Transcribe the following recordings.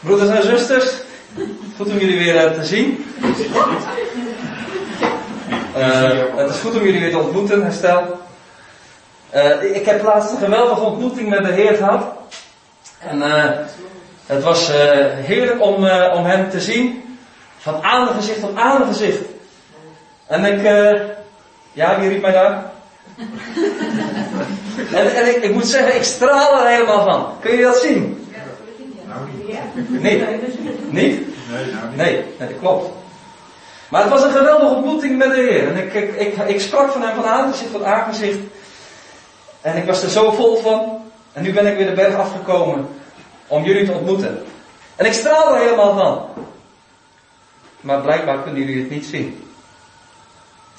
Broeders en zusters, goed om jullie weer eh, te zien. Eh, het is goed om jullie weer te ontmoeten, herstel. Ik heb laatst een geweldige ontmoeting met de Heer gehad. En eh, het was eh, heerlijk om, eh, om hem te zien. Van aangezicht tot aangezicht. En ik, ja, wie riep mij daar? en en ik, ik moet zeggen, ik straal er helemaal van. Kun je dat zien? Nou niet. Niet? Niet? Nee, nou niet. Nee, nee, dat klopt. Maar het was een geweldige ontmoeting met de Heer. En ik, ik, ik, ik sprak van hem van aangezicht tot aangezicht. En ik was er zo vol van. En nu ben ik weer de berg afgekomen om jullie te ontmoeten. En ik straal er helemaal van. Maar blijkbaar kunnen jullie het niet zien.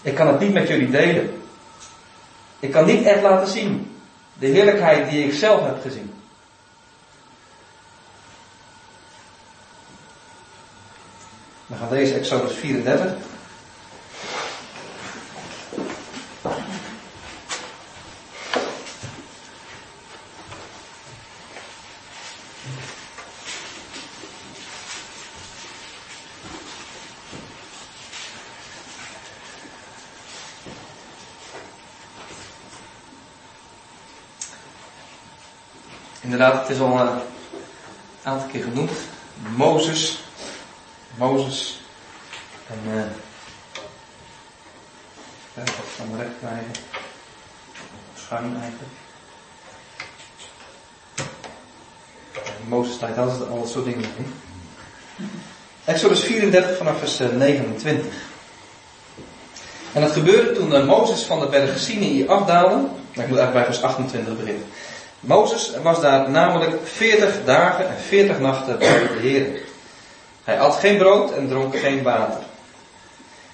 Ik kan het niet met jullie delen. Ik kan niet echt laten zien de heerlijkheid die ik zelf heb gezien. We gaan lezen Exodus 34. Inderdaad, het is al een aantal keer genoemd. Mozes. Mozes. En eh. Kijk, wat kan recht krijgen. Schuin eigenlijk. Mozes tijd hadden ze al dat soort dingen. Exodus 34 vanaf vers eh, 29. En het gebeurde toen eh, Mozes van de berg Sinai afdaalde. Ik moet eigenlijk bij vers 28 beginnen. Mozes was daar namelijk 40 dagen en 40 nachten bij de Heer. Hij at geen brood en dronk geen water.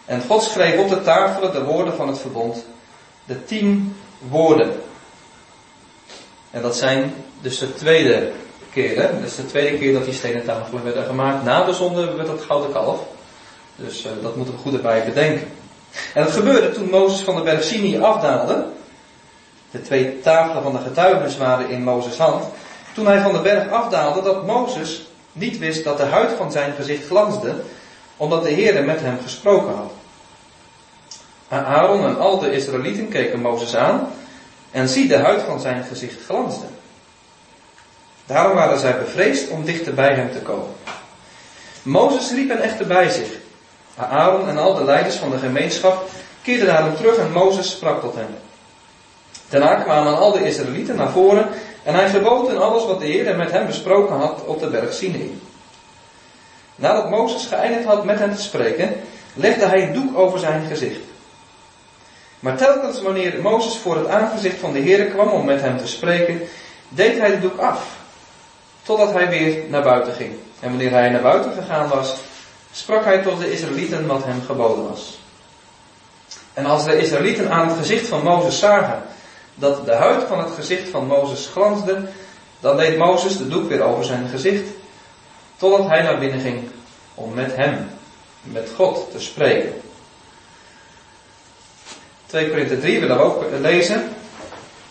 En God schreef op de tafelen de woorden van het verbond, de tien woorden. En dat zijn dus de tweede keer, hè? Is de tweede keer dat die stenen tafelen werden gemaakt. Na de zonde werd dat gouden kalf. Dus uh, dat moeten we goed erbij bedenken. En het gebeurde toen Mozes van de berg Sinai afdaalde. De twee tafelen van de getuigenis waren in Mozes' hand. Toen hij van de berg afdaalde, dat Mozes niet wist dat de huid van zijn gezicht glansde, omdat de Heer met hem gesproken had. Aaron en al de Israëlieten keken Mozes aan en zie de huid van zijn gezicht glansde. Daarom waren zij bevreesd om dichter bij hem te komen. Mozes riep hen echter bij zich. Aaron en al de leiders van de gemeenschap keerden naar hem terug en Mozes sprak tot hen. Daarna kwamen al de Israëlieten naar voren en hij gebood in alles wat de Heer met hem besproken had op de berg Sinai. Nadat Mozes geëindigd had met hen te spreken, legde hij een doek over zijn gezicht. Maar telkens wanneer Mozes voor het aangezicht van de Heer kwam om met hem te spreken, deed hij de doek af, totdat hij weer naar buiten ging. En wanneer hij naar buiten gegaan was, sprak hij tot de Israëlieten wat hem geboden was. En als de Israëlieten aan het gezicht van Mozes zagen dat de huid van het gezicht van Mozes glansde, dan deed Mozes de doek weer over zijn gezicht, totdat hij naar binnen ging om met hem, met God te spreken. 2 Korinthe 3 willen we ook lezen.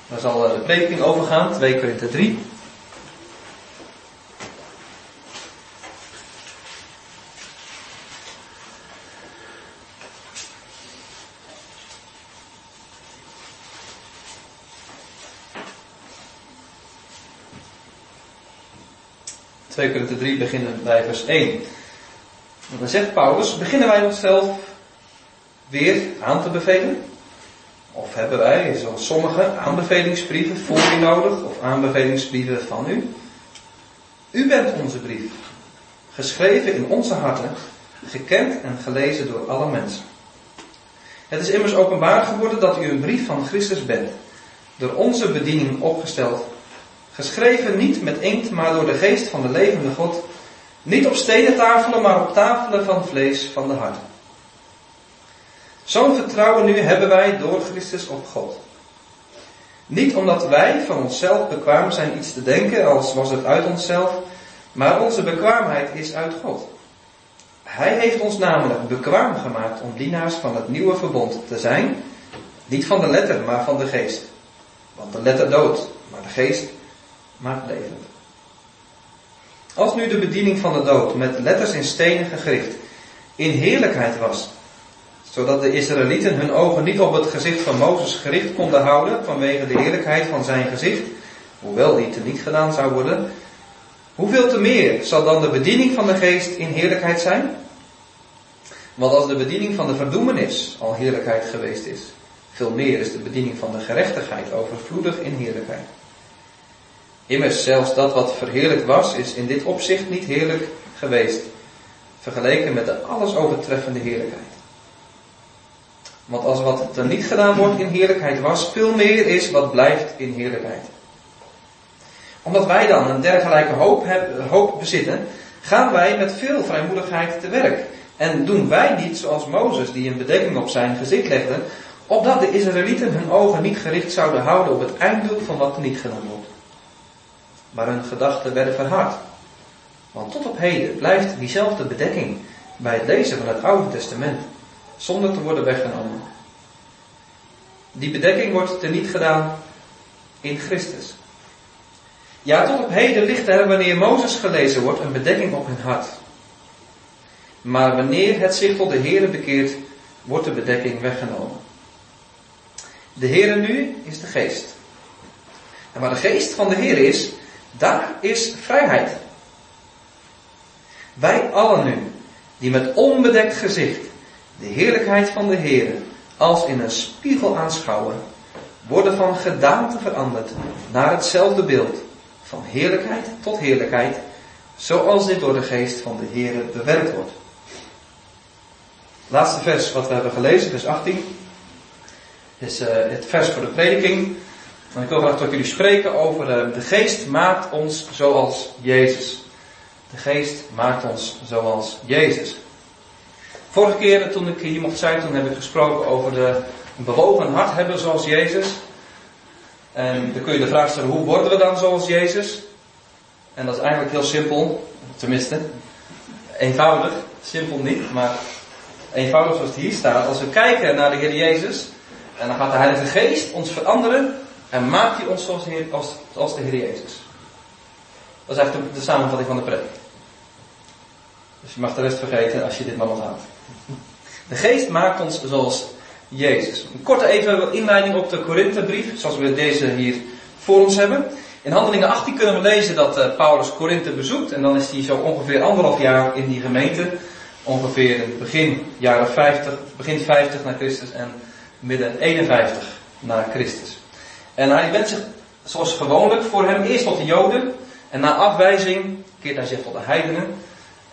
Daar zal de prediking over gaan, 2 Korinthe 3. Twee Korinthe 3 beginnen bij vers 1. En dan zegt Paulus, beginnen wij onszelf weer aan te bevelen? Of hebben wij, zoals sommigen, aanbevelingsbrieven voor u nodig of aanbevelingsbrieven van u? U bent onze brief, geschreven in onze harten, gekend en gelezen door alle mensen. Het is immers openbaar geworden dat u een brief van Christus bent, door onze bediening opgesteld, geschreven niet met inkt, maar door de geest van de levende God, niet op stenen tafelen, maar op tafelen van vlees van de hart. Zo'n vertrouwen nu hebben wij door Christus op God. Niet omdat wij van onszelf bekwaam zijn iets te denken, als was het uit onszelf, maar onze bekwaamheid is uit God. Hij heeft ons namelijk bekwaam gemaakt om dienaars van het nieuwe verbond te zijn, niet van de letter, maar van de geest. Want de letter doodt, maar de geest maakt levend. Als nu de bediening van de dood met letters in stenen gegrift in heerlijkheid was, zodat de Israëlieten hun ogen niet op het gezicht van Mozes gericht konden houden vanwege de heerlijkheid van zijn gezicht, hoewel die niet gedaan zou worden, hoeveel te meer zal dan de bediening van de geest in heerlijkheid zijn? Want als de bediening van de verdoemenis al heerlijkheid geweest is, veel meer is de bediening van de gerechtigheid overvloedig in heerlijkheid. Immers, zelfs dat wat verheerlijkt was, is in dit opzicht niet heerlijk geweest, vergeleken met de alles overtreffende heerlijkheid. Want als wat er niet gedaan wordt in heerlijkheid was, veel meer is wat blijft in heerlijkheid. Omdat wij dan een dergelijke hoop, hebben, hoop bezitten, gaan wij met veel vrijmoedigheid te werk. En doen wij niet zoals Mozes, die een bedekking op zijn gezicht legde, opdat de Israëlieten hun ogen niet gericht zouden houden op het einddoel van wat er niet gedaan wordt. Maar hun gedachten werden verhard. Want tot op heden blijft diezelfde bedekking bij het lezen van het Oude Testament zonder te worden weggenomen. Die bedekking wordt teniet gedaan in Christus. Ja, tot op heden ligt er, wanneer Mozes gelezen wordt, een bedekking op hun hart. Maar wanneer het zich tot de Heere bekeert, wordt de bedekking weggenomen. De Heere nu is de geest. En waar de geest van de Heer is, daar is vrijheid. Wij allen nu, die met onbedekt gezicht de heerlijkheid van de Heer als in een spiegel aanschouwen, worden van gedaante veranderd naar hetzelfde beeld, van heerlijkheid tot heerlijkheid, zoals dit door de geest van de Heer bewerkt wordt. Laatste vers wat we hebben gelezen, vers 18, is uh, het vers voor de prediking. En ik wil graag tot jullie spreken over uh, de geest maakt ons zoals Jezus. De geest maakt ons zoals Jezus. Vorige keer toen ik hier mocht zijn, toen heb ik gesproken over de bewogen hart hebben zoals Jezus. En dan kun je de vraag stellen, hoe worden we dan zoals Jezus? En dat is eigenlijk heel simpel, tenminste, eenvoudig, simpel niet, maar eenvoudig zoals het hier staat. Als we kijken naar de Heer Jezus, en dan gaat de Heilige Geest ons veranderen en maakt hij ons zoals de Heer, als, als de Heer Jezus. Dat is eigenlijk de, de samenvatting van de preek. Dus je mag de rest vergeten als je dit maar onthoudt. De geest maakt ons zoals Jezus. Een korte even inleiding op de Korinthebrief, zoals we deze hier voor ons hebben. In Handelingen 18 kunnen we lezen dat uh, Paulus Korinthe bezoekt. En dan is hij zo ongeveer anderhalf jaar in die gemeente. Ongeveer begin jaren 50, begin 50 na Christus en midden 51 na Christus. En hij wendt zich zoals gewoonlijk voor hem eerst tot de Joden. En na afwijzing keert hij zich tot de heidenen.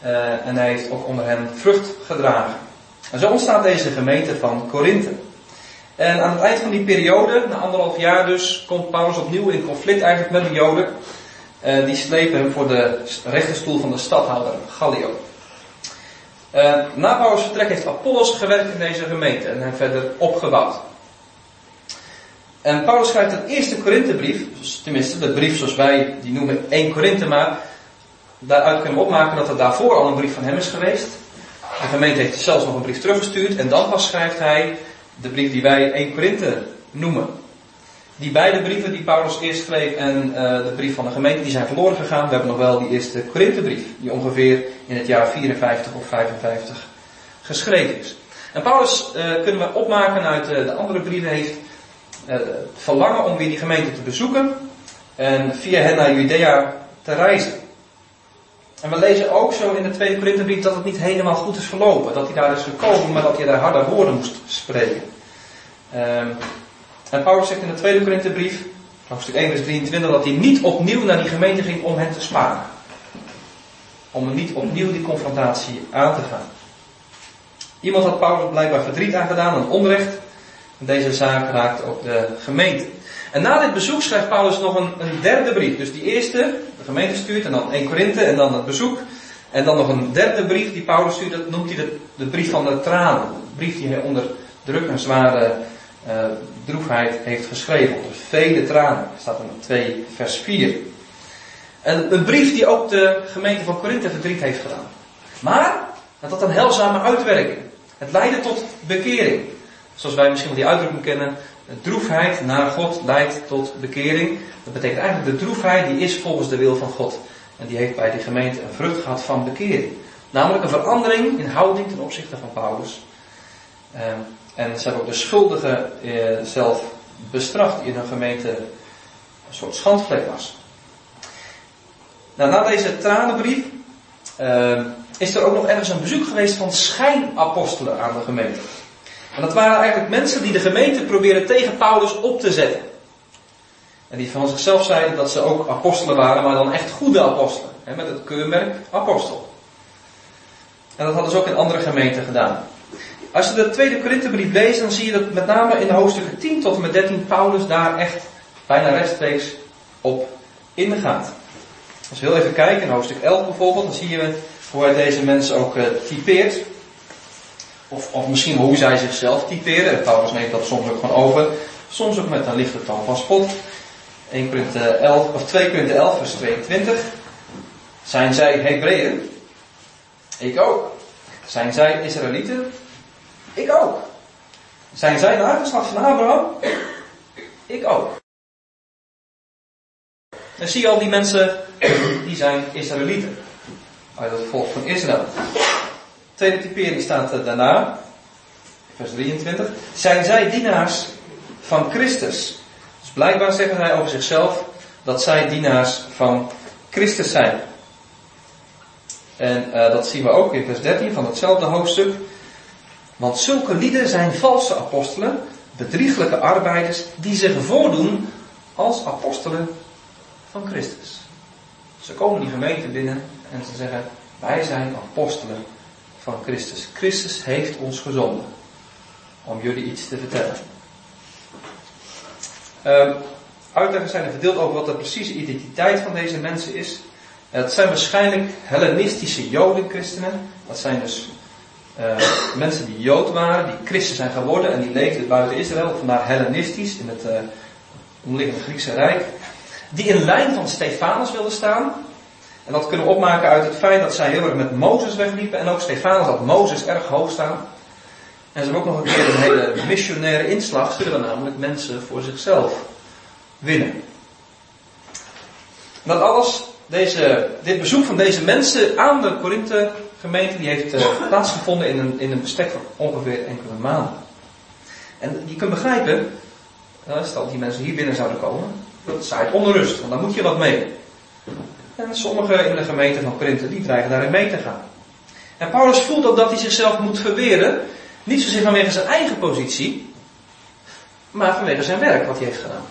Uh, en hij heeft ook onder hen vrucht gedragen. En zo ontstaat deze gemeente van Korinthe. En aan het eind van die periode, na anderhalf jaar dus, komt Paulus opnieuw in conflict eigenlijk met de Joden. Uh, die slepen hem voor de rechterstoel van de stadhouder Gallio. Uh, na Paulus' vertrek heeft Apollos gewerkt in deze gemeente en hem verder opgebouwd. En Paulus schrijft een eerste Korinthebrief, tenminste de brief zoals wij die noemen 1 Korinthe maar, daaruit kunnen we opmaken dat er daarvoor al een brief van hem is geweest. De gemeente heeft zelfs nog een brief teruggestuurd en dan pas schrijft hij de brief die wij 1 Korinthe noemen. Die beide brieven die Paulus eerst schreef en uh, de brief van de gemeente, die zijn verloren gegaan. We hebben nog wel die eerste Korinthebrief, die ongeveer in het jaar 54 of 55 geschreven is. En Paulus uh, kunnen we opmaken uit uh, de andere brieven heeft het verlangen om weer die gemeente te bezoeken en via hen naar Judea te reizen. En we lezen ook zo in de tweede Korinthebrief dat het niet helemaal goed is verlopen. Dat hij daar is gekomen, maar dat hij daar harde woorden moest spreken. Um, en Paulus zegt in de tweede Korinthebrief, hoofdstuk 1 vers 23, dat hij niet opnieuw naar die gemeente ging om hen te sparen. Om niet opnieuw die confrontatie aan te gaan. Iemand had Paulus blijkbaar verdriet aangedaan, een onrecht. Deze zaak raakt ook de gemeente. En na dit bezoek schrijft Paulus nog een, een derde brief. Dus die eerste, de gemeente stuurt, en dan 1 Korinthe, en dan het bezoek. En dan nog een derde brief die Paulus stuurt, dat noemt hij de, de brief van de tranen. Een brief die hij onder druk en zware uh, droefheid heeft geschreven. Dus vele tranen. staat in 2 vers 4. En een brief die ook de gemeente van Korinthe verdriet heeft gedaan. Maar het had een heilzame uitwerking. Het leidde tot bekering. Zoals wij misschien wel die uitdrukking kennen. Droefheid naar God leidt tot bekering. Dat betekent eigenlijk de droefheid die is volgens de wil van God. En die heeft bij die gemeente een vrucht gehad van bekering. Namelijk een verandering in houding ten opzichte van Paulus. Ehm, en ze hebben ook de schuldige eh, zelf bestraft die in hun gemeente een soort schandvlek was. Nou, na deze tranenbrief ehm, is er ook nog ergens een bezoek geweest van schijnapostelen aan de gemeente. En dat waren eigenlijk mensen die de gemeente probeerden tegen Paulus op te zetten. En die van zichzelf zeiden dat ze ook apostelen waren, maar dan echt goede apostelen. Hè, met het keurmerk apostel. En dat hadden ze ook in andere gemeenten gedaan. Als je de tweede Korinthebrief leest, dan zie je dat met name in de hoofdstukken 10 tot en met 13 Paulus daar echt bijna rechtstreeks op ingaat. Als we heel even kijken, in hoofdstuk 11 bijvoorbeeld, dan zie je hoe hij deze mensen ook uh, typeert. Of, of misschien hoe zij zichzelf typeren. Paulus neemt dat soms ook gewoon over. Soms ook met een lichte toon van spot. 1 Korinthe 11, of 2 Korinthe 11 vers 22. Zijn zij Hebreeën? Ik ook. Zijn zij Israëlieten? Ik ook. Zijn zij nageslacht van Abraham? Ik ook. En zie je al die mensen, die zijn Israëlieten. Uit het volk van Israël. Tweede staat daarna, vers 23. Zijn zij dienaars van Christus? Dus blijkbaar zeggen zij over zichzelf dat zij dienaars van Christus zijn. En uh, dat zien we ook in vers 13 van hetzelfde hoofdstuk. Want zulke lieden zijn valse apostelen, bedrieglijke arbeiders, die zich voordoen als apostelen van Christus. Ze komen die gemeente binnen en ze zeggen, wij zijn apostelen van Christus. Christus heeft ons gezonden om jullie iets te vertellen. Uitleggers zijn er verdeeld over wat de precieze identiteit van deze mensen is. Het zijn waarschijnlijk Hellenistische Jodenchristenen. Dat zijn dus uh, mensen die Jood waren, die christen zijn geworden en die leefden buiten Israël, vandaar Hellenistisch in het uh, omliggende Griekse Rijk. Die in lijn van Stefanus wilden staan. En dat kunnen we opmaken uit het feit dat zij heel erg met Mozes wegliepen en ook Stefanus had Mozes erg hoog staan. En ze hebben ook nog een keer een hele missionaire inslag, ze willen namelijk mensen voor zichzelf winnen. Dat alles, deze, dit bezoek van deze mensen aan de Korinthe gemeente, die heeft uh, plaatsgevonden in een, in een bestek van ongeveer enkele maanden. En je kunt begrijpen, uh, stel die mensen hier binnen zouden komen, dat zaait onrust, want dan moet je wat mee. En sommigen in de gemeente van Korinthe, die dreigen daarin mee te gaan. En Paulus voelt ook dat hij zichzelf moet verweren, niet zozeer vanwege zijn eigen positie, maar vanwege zijn werk wat hij heeft gedaan.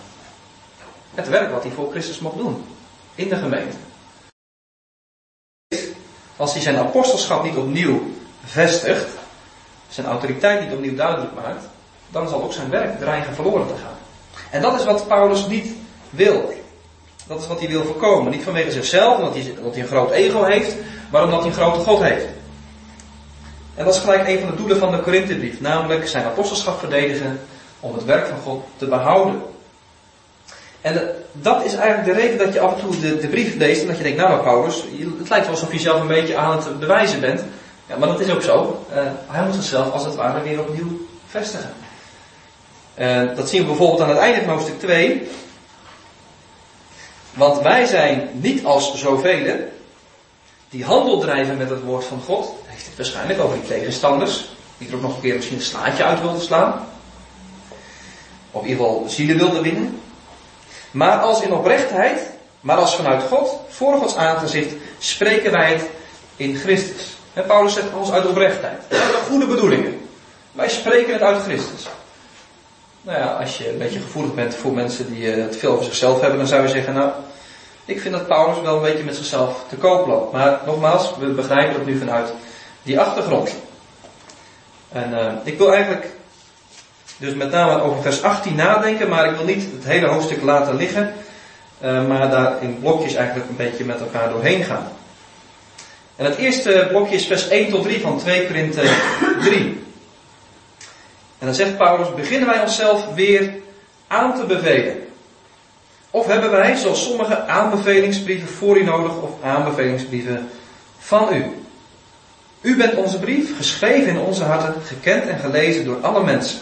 Het werk wat hij voor Christus mocht doen. In de gemeente. Als hij zijn apostelschap niet opnieuw vestigt, zijn autoriteit niet opnieuw duidelijk maakt, dan zal ook zijn werk dreigen verloren te gaan. En dat is wat Paulus niet wil. Dat is wat hij wil voorkomen. Niet vanwege zichzelf, omdat hij, omdat hij een groot ego heeft, maar omdat hij een grote God heeft. En dat is gelijk een van de doelen van de Korinthebrief, namelijk zijn apostelschap verdedigen om het werk van God te behouden. En dat is eigenlijk de reden dat je af en toe de, brief leest en dat je denkt, nou Paulus, het lijkt wel alsof je zelf een beetje aan het bewijzen bent. Ja, maar dat is ook zo. Uh, hij moet zichzelf als het ware weer opnieuw vestigen. Uh, dat zien we bijvoorbeeld aan het einde van hoofdstuk 2. Want wij zijn niet als zoveel die handel drijven met het woord van God. Heeft het waarschijnlijk over die tegenstanders. Die er ook nog een keer misschien een slaatje uit wilden slaan. Of in ieder geval zielen wilden winnen. Maar als in oprechtheid, maar als vanuit God, voor Gods aangezicht, spreken wij het in Christus. En Paulus zegt ons uit oprechtheid. Uit goede bedoelingen. Wij spreken het uit Christus. Nou ja, als je een beetje gevoelig bent voor mensen die eh, het veel over zichzelf hebben, dan zou je zeggen, nou, ik vind dat Paulus wel een beetje met zichzelf te koop loopt. Maar nogmaals, we begrijpen dat nu vanuit die achtergrond. En uh, ik wil eigenlijk dus met name over vers 18 nadenken, maar ik wil niet het hele hoofdstuk laten liggen, uh, maar daar in blokjes eigenlijk een beetje met elkaar doorheen gaan. En het eerste blokje is vers 1 tot 3 van 2 Korinthe 3. En dan zegt Paulus, beginnen wij onszelf weer aan te bevelen? Of hebben wij, zoals sommige, aanbevelingsbrieven voor u nodig of aanbevelingsbrieven van u? U bent onze brief, geschreven in onze harten, gekend en gelezen door alle mensen.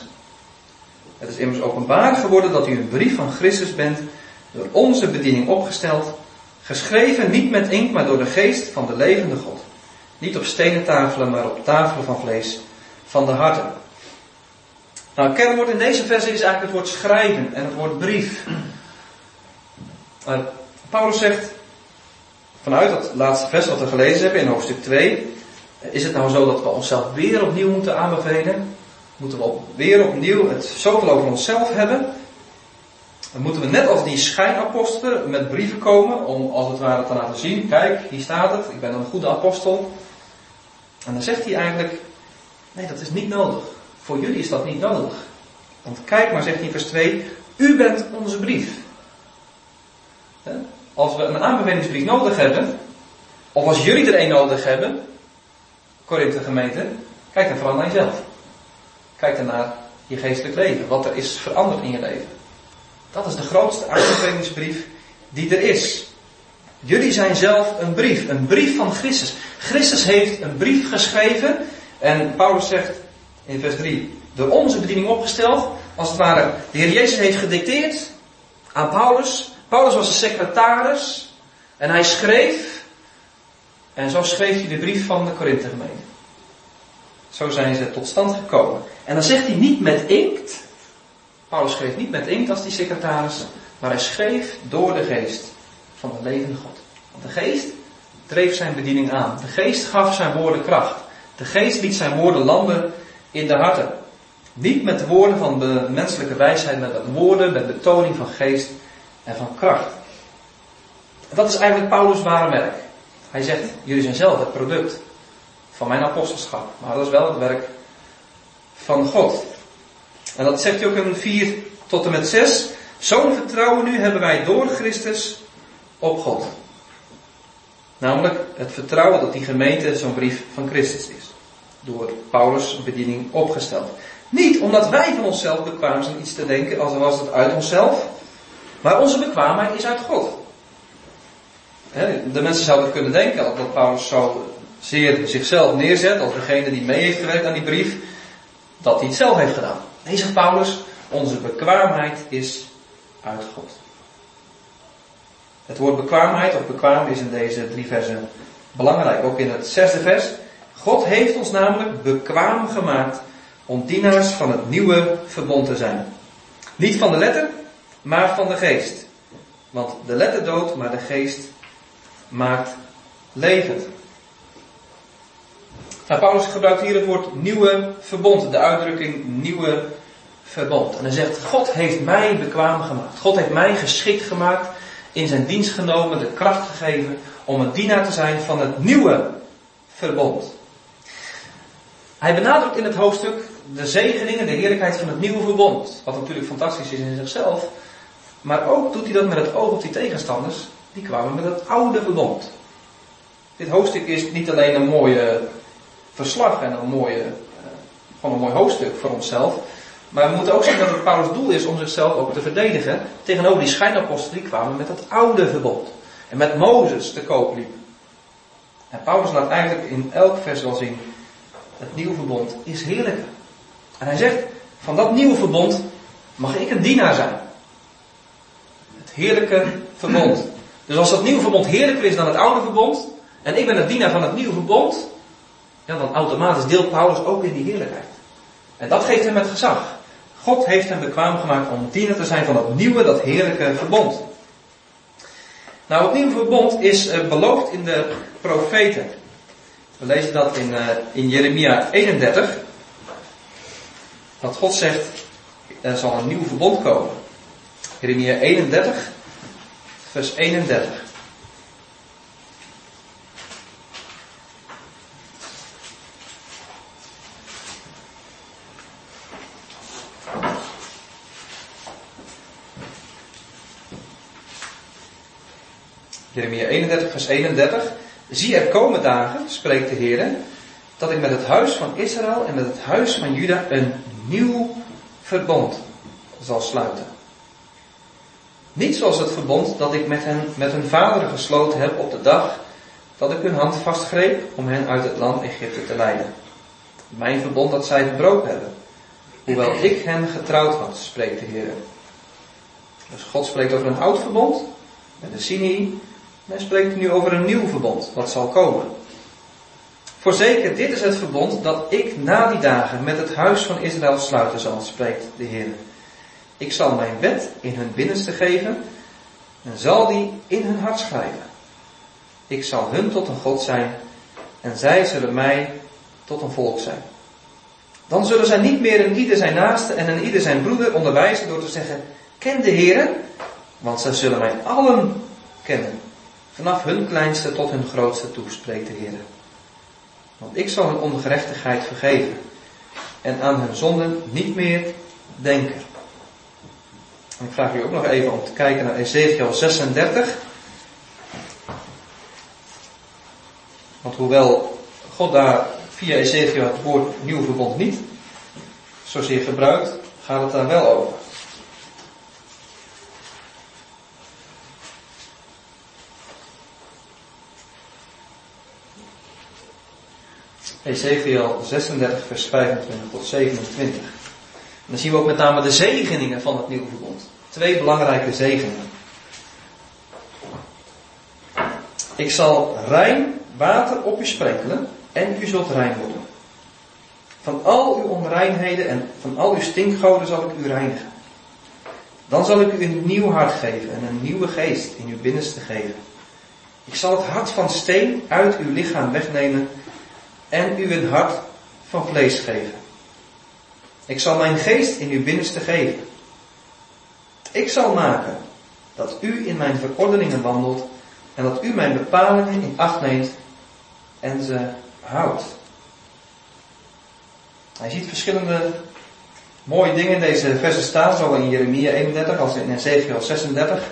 Het is immers openbaar geworden dat u een brief van Christus bent, door onze bediening opgesteld, geschreven niet met inkt, maar door de geest van de levende God. Niet op stenen tafelen, maar op tafelen van vlees, van de harten. Nou, kernwoord in deze versie is eigenlijk het woord schrijven en het woord brief. Paulus zegt, vanuit dat laatste vers wat we gelezen hebben in hoofdstuk 2, is het nou zo dat we onszelf weer opnieuw moeten aanbevelen? Moeten we weer opnieuw het zoveel over onszelf hebben? Dan moeten we net als die schijnapostelen met brieven komen om als het ware te laten zien, kijk, hier staat het, ik ben een goede apostel. En dan zegt hij eigenlijk, nee dat is niet nodig. Voor jullie is dat niet nodig. Want kijk maar, zegt hij in vers 2, u bent onze brief. Als we een aanbevelingsbrief nodig hebben, of als jullie er een nodig hebben, Korinthe gemeente, kijk dan vooral naar jezelf. Kijk dan naar je geestelijk leven, wat er is veranderd in je leven. Dat is de grootste aanbevelingsbrief die er is. Jullie zijn zelf een brief, een brief van Christus. Christus heeft een brief geschreven en Paulus zegt in vers 3, door onze bediening opgesteld, als het ware, de Heer Jezus heeft gedicteerd aan Paulus. Paulus was een secretaris en hij schreef en zo schreef hij de brief van de Korinthe gemeente. Zo zijn ze tot stand gekomen. En dan zegt hij niet met inkt. Paulus schreef niet met inkt als die secretaris, maar hij schreef door de geest van de levende God. Want de geest dreef zijn bediening aan. De geest gaf zijn woorden kracht. De geest liet zijn woorden landen in de harten. Niet met woorden van de menselijke wijsheid, maar met woorden met betoning van geest en van kracht. Dat is eigenlijk Paulus' ware werk. Hij zegt, jullie zijn zelf het product van mijn apostelschap. Maar dat is wel het werk van God. En dat zegt hij ook in 4 tot en met 6. Zo'n vertrouwen nu hebben wij door Christus op God. Namelijk het vertrouwen dat die gemeente zo'n brief van Christus is. Door Paulus' bediening opgesteld. Niet omdat wij van onszelf bekwaam zijn iets te denken als was het uit onszelf. Maar onze bekwaamheid is uit God. De mensen zouden kunnen denken dat Paulus zo zeer zichzelf neerzet als degene die mee heeft gewerkt aan die brief, dat hij het zelf heeft gedaan. Nee, zegt Paulus, onze bekwaamheid is uit God. Het woord bekwaamheid of bekwaam is in deze drie versen belangrijk. Ook in het zesde vers. God heeft ons namelijk bekwaam gemaakt om dienaars van het nieuwe verbond te zijn. Niet van de letter, maar van de geest. Want de letter doodt, maar de geest maakt levend. Nou, Paulus gebruikt hier het woord nieuwe verbond, de uitdrukking nieuwe verbond. En hij zegt, God heeft mij bekwaam gemaakt. God heeft mij geschikt gemaakt, in zijn dienst genomen, de kracht gegeven om een dienaar te zijn van het nieuwe verbond. Hij benadrukt in het hoofdstuk de zegeningen, de heerlijkheid van het nieuwe verbond. Wat natuurlijk fantastisch is in zichzelf. Maar ook doet hij dat met het oog op die tegenstanders. Die kwamen met het oude verbond. Dit hoofdstuk is niet alleen een mooie verslag en een mooie, uh, gewoon een mooi hoofdstuk voor onszelf. Maar we moeten ook zeggen dat het Paulus doel is om zichzelf ook te verdedigen tegenover die schijnapostelen die kwamen met het oude verbod. En met Mozes te koop liepen. En Paulus laat eigenlijk in elk vers wel zien, het nieuwe verbond is heerlijk. En hij zegt, van dat nieuwe verbond mag ik een dienaar zijn. Het heerlijke verbond. Dus als dat nieuwe verbond heerlijker is dan het oude verbond, en ik ben het dienaar van het nieuwe verbond, ja, dan automatisch deelt Paulus ook in die heerlijkheid. En dat geeft hem het gezag. God heeft hem bekwaam gemaakt om diener te zijn van dat nieuwe, dat heerlijke verbond. Nou, het nieuwe verbond is uh, beloofd in de profeten. We lezen dat in, uh, in Jeremia 31. Dat God zegt, er zal een nieuw verbond komen. Jeremia 31, vers 31. Jeremia 31, vers 31. Zie er komen dagen, spreekt de Heer, dat ik met het huis van Israël en met het huis van Juda een nieuw verbond zal sluiten. Niet zoals het verbond dat ik met hen, met hun vaderen gesloten heb op de dag dat ik hun hand vastgreep om hen uit het land Egypte te leiden. Mijn verbond dat zij verbroken hebben, hoewel ik hen getrouwd had, spreekt de Heer. Dus God spreekt over een oud verbond met de Sinai, en hij spreekt nu over een nieuw verbond wat zal komen. Voorzeker, dit is het verbond dat ik na die dagen met het huis van Israël sluiten zal, spreekt de Heer. Ik zal mijn wet in hun binnenste geven en zal die in hun hart schrijven. Ik zal hun tot een God zijn en zij zullen mij tot een volk zijn. Dan zullen zij niet meer een ieder zijn naaste en een ieder zijn broeder onderwijzen door te zeggen, ken de Heer, want zij zullen mij allen kennen. Vanaf hun kleinste tot hun grootste toe, spreekt de Heer. Want ik zal hun ongerechtigheid vergeven en aan hun zonden niet meer denken. En ik vraag u ook nog even om te kijken naar Ezekiel 36. Want hoewel God daar via Ezekiel het woord nieuw verbond niet zozeer gebruikt, gaat het daar wel over. Ezekiel 36, vers 25 tot 27. En dan zien we ook met name de zegeningen van het nieuwe verbond. Twee belangrijke zegeningen. Ik zal rein water op u sprenkelen en u zult rein worden. Van al uw onreinheden en van al uw stinkgoden zal ik u reinigen. Dan zal ik u een nieuw hart geven en een nieuwe geest in uw binnenste geven. Ik zal het hart van steen uit uw lichaam wegnemen en u een hart van vlees geven. Ik zal mijn geest in uw binnenste geven. Ik zal maken dat u in mijn verordeningen wandelt en dat u mijn bepalingen in acht neemt en ze houdt. Hij ziet verschillende mooie dingen in deze versen staan, zowel in Jeremia 31 als in Ezekiel 36.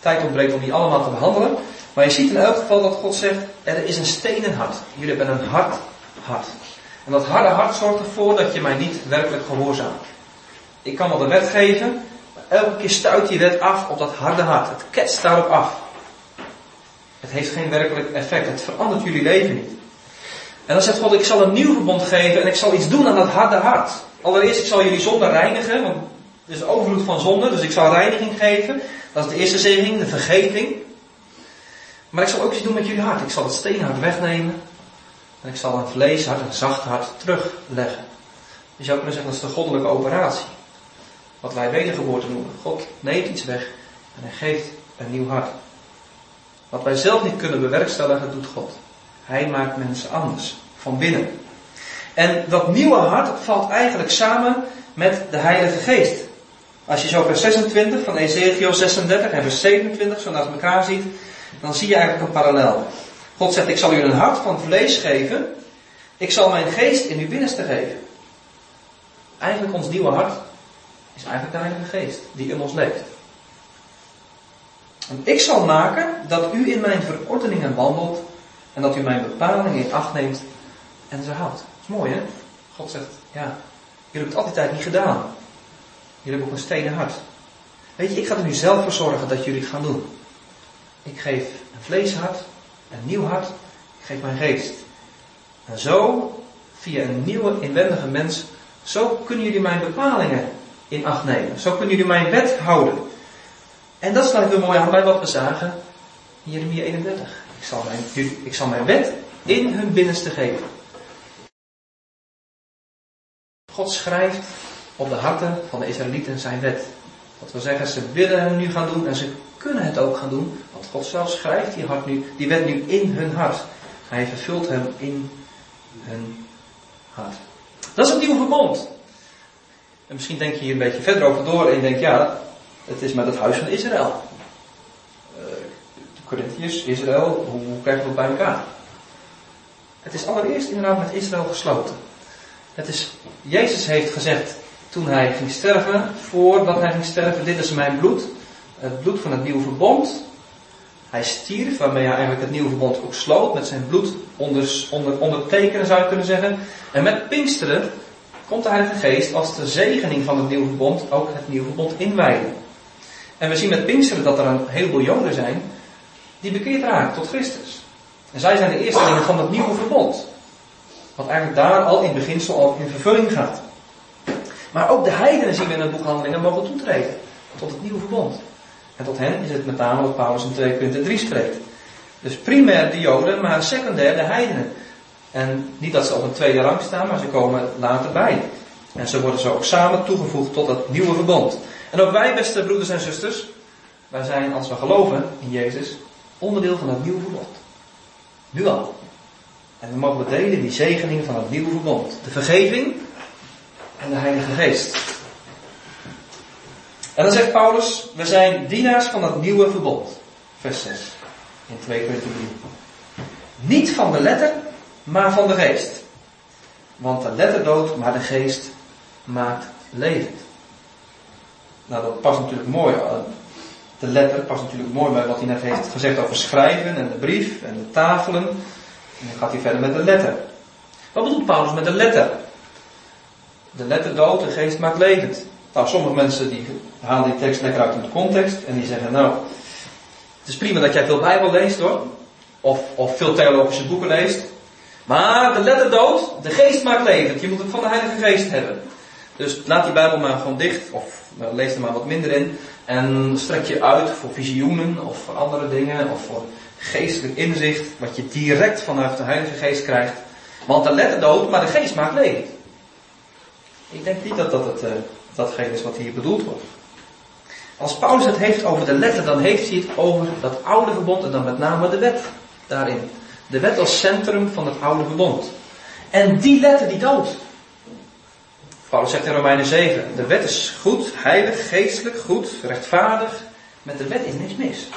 Tijd ontbreekt om die allemaal te behandelen. Maar je ziet in elk geval dat God zegt, er is een stenen hart. Jullie hebben een hard hart. En dat harde hart zorgt ervoor dat je mij niet werkelijk gehoorzaamt. Ik kan wel de wet geven, maar elke keer stuit die wet af op dat harde hart. Het ketst daarop af. Het heeft geen werkelijk effect. Het verandert jullie leven niet. En dan zegt God, ik zal een nieuw verbond geven en ik zal iets doen aan dat harde hart. Allereerst, ik zal jullie zonde reinigen, want er is overvloed van zonde, dus ik zal reiniging geven. Dat is de eerste zegening, de vergeving. Maar ik zal ook iets doen met jullie hart. Ik zal het steenhart wegnemen. En ik zal een vleeshart, een zacht hart terugleggen. Je zou kunnen zeggen, dat is de goddelijke operatie. Wat wij wedergeboorte noemen. God neemt iets weg en hij geeft een nieuw hart. Wat wij zelf niet kunnen bewerkstelligen, doet God. Hij maakt mensen anders, van binnen. En dat nieuwe hart valt eigenlijk samen met de Heilige Geest. Als je zo vers 26 van Ezekiel 36 en vers 27 zo naast elkaar ziet, dan zie je eigenlijk een parallel. God zegt, ik zal u een hart van vlees geven. Ik zal mijn geest in uw binnenste geven. Eigenlijk ons nieuwe hart is eigenlijk de Heilige Geest die in ons leeft. En ik zal maken dat u in mijn verordeningen wandelt en dat u mijn bepalingen in acht neemt en ze houdt. Dat is mooi hè? God zegt, ja, jullie hebben het altijd niet gedaan. Jullie hebben ook een stenen hart. Weet je, ik ga er nu zelf voor zorgen dat jullie het gaan doen. Ik geef een vleeshart, een nieuw hart, ik geef mijn geest. En zo, via een nieuwe inwendige mens, zo kunnen jullie mijn bepalingen in acht nemen. Zo kunnen jullie mijn wet houden. En dat sluit weer mooi aan bij wat we zagen in Jeremia 31. Ik zal mijn, ik zal mijn wet in hun binnenste geven. God schrijft op de harten van de Israëlieten zijn wet. Dat wil zeggen, ze willen hem nu gaan doen en ze kunnen het ook gaan doen. Want God zelf schrijft die, hart nu, die wet nu in hun hart. Hij vervult hem in hun hart. Dat is het nieuwe verbond. En misschien denk je hier een beetje verder over door en je denkt, ja, het is met het huis van Israël. Uh, de Corinthiërs, Israël, hoe, krijgen we dat bij elkaar? Het is allereerst inderdaad met Israël gesloten. Het is, Jezus heeft gezegd toen hij ging sterven, voordat hij ging sterven, dit is mijn bloed, het bloed van het nieuwe verbond. Hij stierf, waarmee hij eigenlijk het nieuwe verbond ook sloot, met zijn bloed onder, onder, ondertekenen zou je kunnen zeggen. En met Pinksteren komt de Heilige Geest als de zegening van het nieuwe verbond ook het nieuwe verbond inwijden. En we zien met Pinksteren dat er een heleboel Joden zijn die bekeerd raken tot Christus. En zij zijn de eerstelingen van het nieuwe verbond. Wat eigenlijk daar al in beginsel al in vervulling gaat. Maar ook de heidenen zien we in het boek Handelingen mogen toetreden tot het nieuwe verbond. En tot hen is het met name wat Paulus in 2 Korinthe 3 spreekt. Dus primair de Joden, maar secundair de heidenen. En niet dat ze op een tweede rang staan, maar ze komen later bij. En ze worden zo ook samen toegevoegd tot het nieuwe verbond. En ook wij, beste broeders en zusters, wij zijn als we geloven in Jezus onderdeel van het nieuwe verbond. Nu al. En we mogen delen die zegening van het nieuwe verbond. De vergeving en de Heilige Geest. En dan zegt Paulus, we zijn dienaars van het nieuwe verbond. Vers 6 in 2 Korinthe 3. Niet van de letter, maar van de geest. Want de letter doodt, maar de geest maakt levend. Nou, dat past natuurlijk mooi. Eh, de letter past natuurlijk mooi bij wat hij net heeft gezegd over schrijven en de brief en de tafelen. En dan gaat hij verder met de letter. Wat bedoelt Paulus met de letter? De letter doodt, de geest maakt levend. Nou, sommige mensen die halen die tekst lekker uit de context en die zeggen, nou, het is prima dat jij veel Bijbel leest hoor. Of, of veel theologische boeken leest. Maar de letter dood, de geest maakt levend. Je moet het van de Heilige Geest hebben. Dus laat die Bijbel maar gewoon dicht, of nou, lees er maar wat minder in. En strek je uit voor visioenen, of voor andere dingen, of voor geestelijk inzicht, wat je direct vanuit de Heilige Geest krijgt. Want de letter dood, maar de geest maakt levend. Ik denk niet dat dat het, uh, datgene is wat hier bedoeld wordt. Als Paulus het heeft over de letter, dan heeft hij het over dat oude verbond en dan met name de wet daarin. De wet als centrum van het oude verbond. En die letter die doodt. Paulus zegt in Romeinen 7, de wet is goed, heilig, geestelijk, goed, rechtvaardig. Met de wet is niks mis.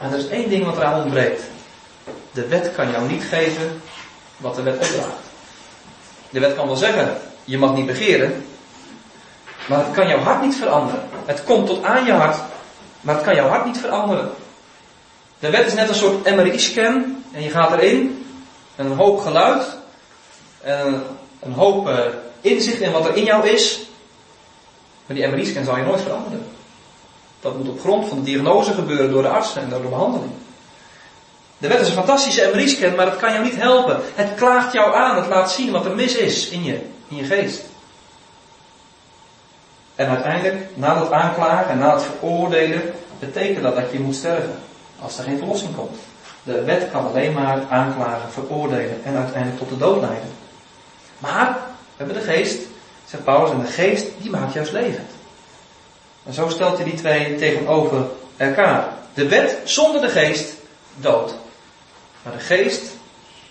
Maar er is één ding wat eraan ontbreekt. De wet kan jou niet geven wat de wet opdraagt. De wet kan wel zeggen, je mag niet begeren, maar het kan jouw hart niet veranderen. Het komt tot aan je hart, maar het kan jouw hart niet veranderen. De wet is net een soort MRI-scan en je gaat erin, een hoop geluid, en een hoop uh, inzicht in wat er in jou is. Maar die MRI-scan zal je nooit veranderen. Dat moet op grond van de diagnose gebeuren door de arts en door de behandeling. De wet is een fantastische MRI-scan, maar het kan jou niet helpen. Het klaagt jou aan, het laat zien wat er mis is in je, in je geest. En uiteindelijk, na dat aanklagen en na het veroordelen, betekent dat dat je moet sterven. Als er geen verlossing komt. De wet kan alleen maar aanklagen, veroordelen en uiteindelijk tot de dood leiden. Maar, we hebben de geest, zegt Paulus, en de geest die maakt juist levend. En zo stelt hij die twee tegenover elkaar. De wet zonder de geest dood. Maar de geest,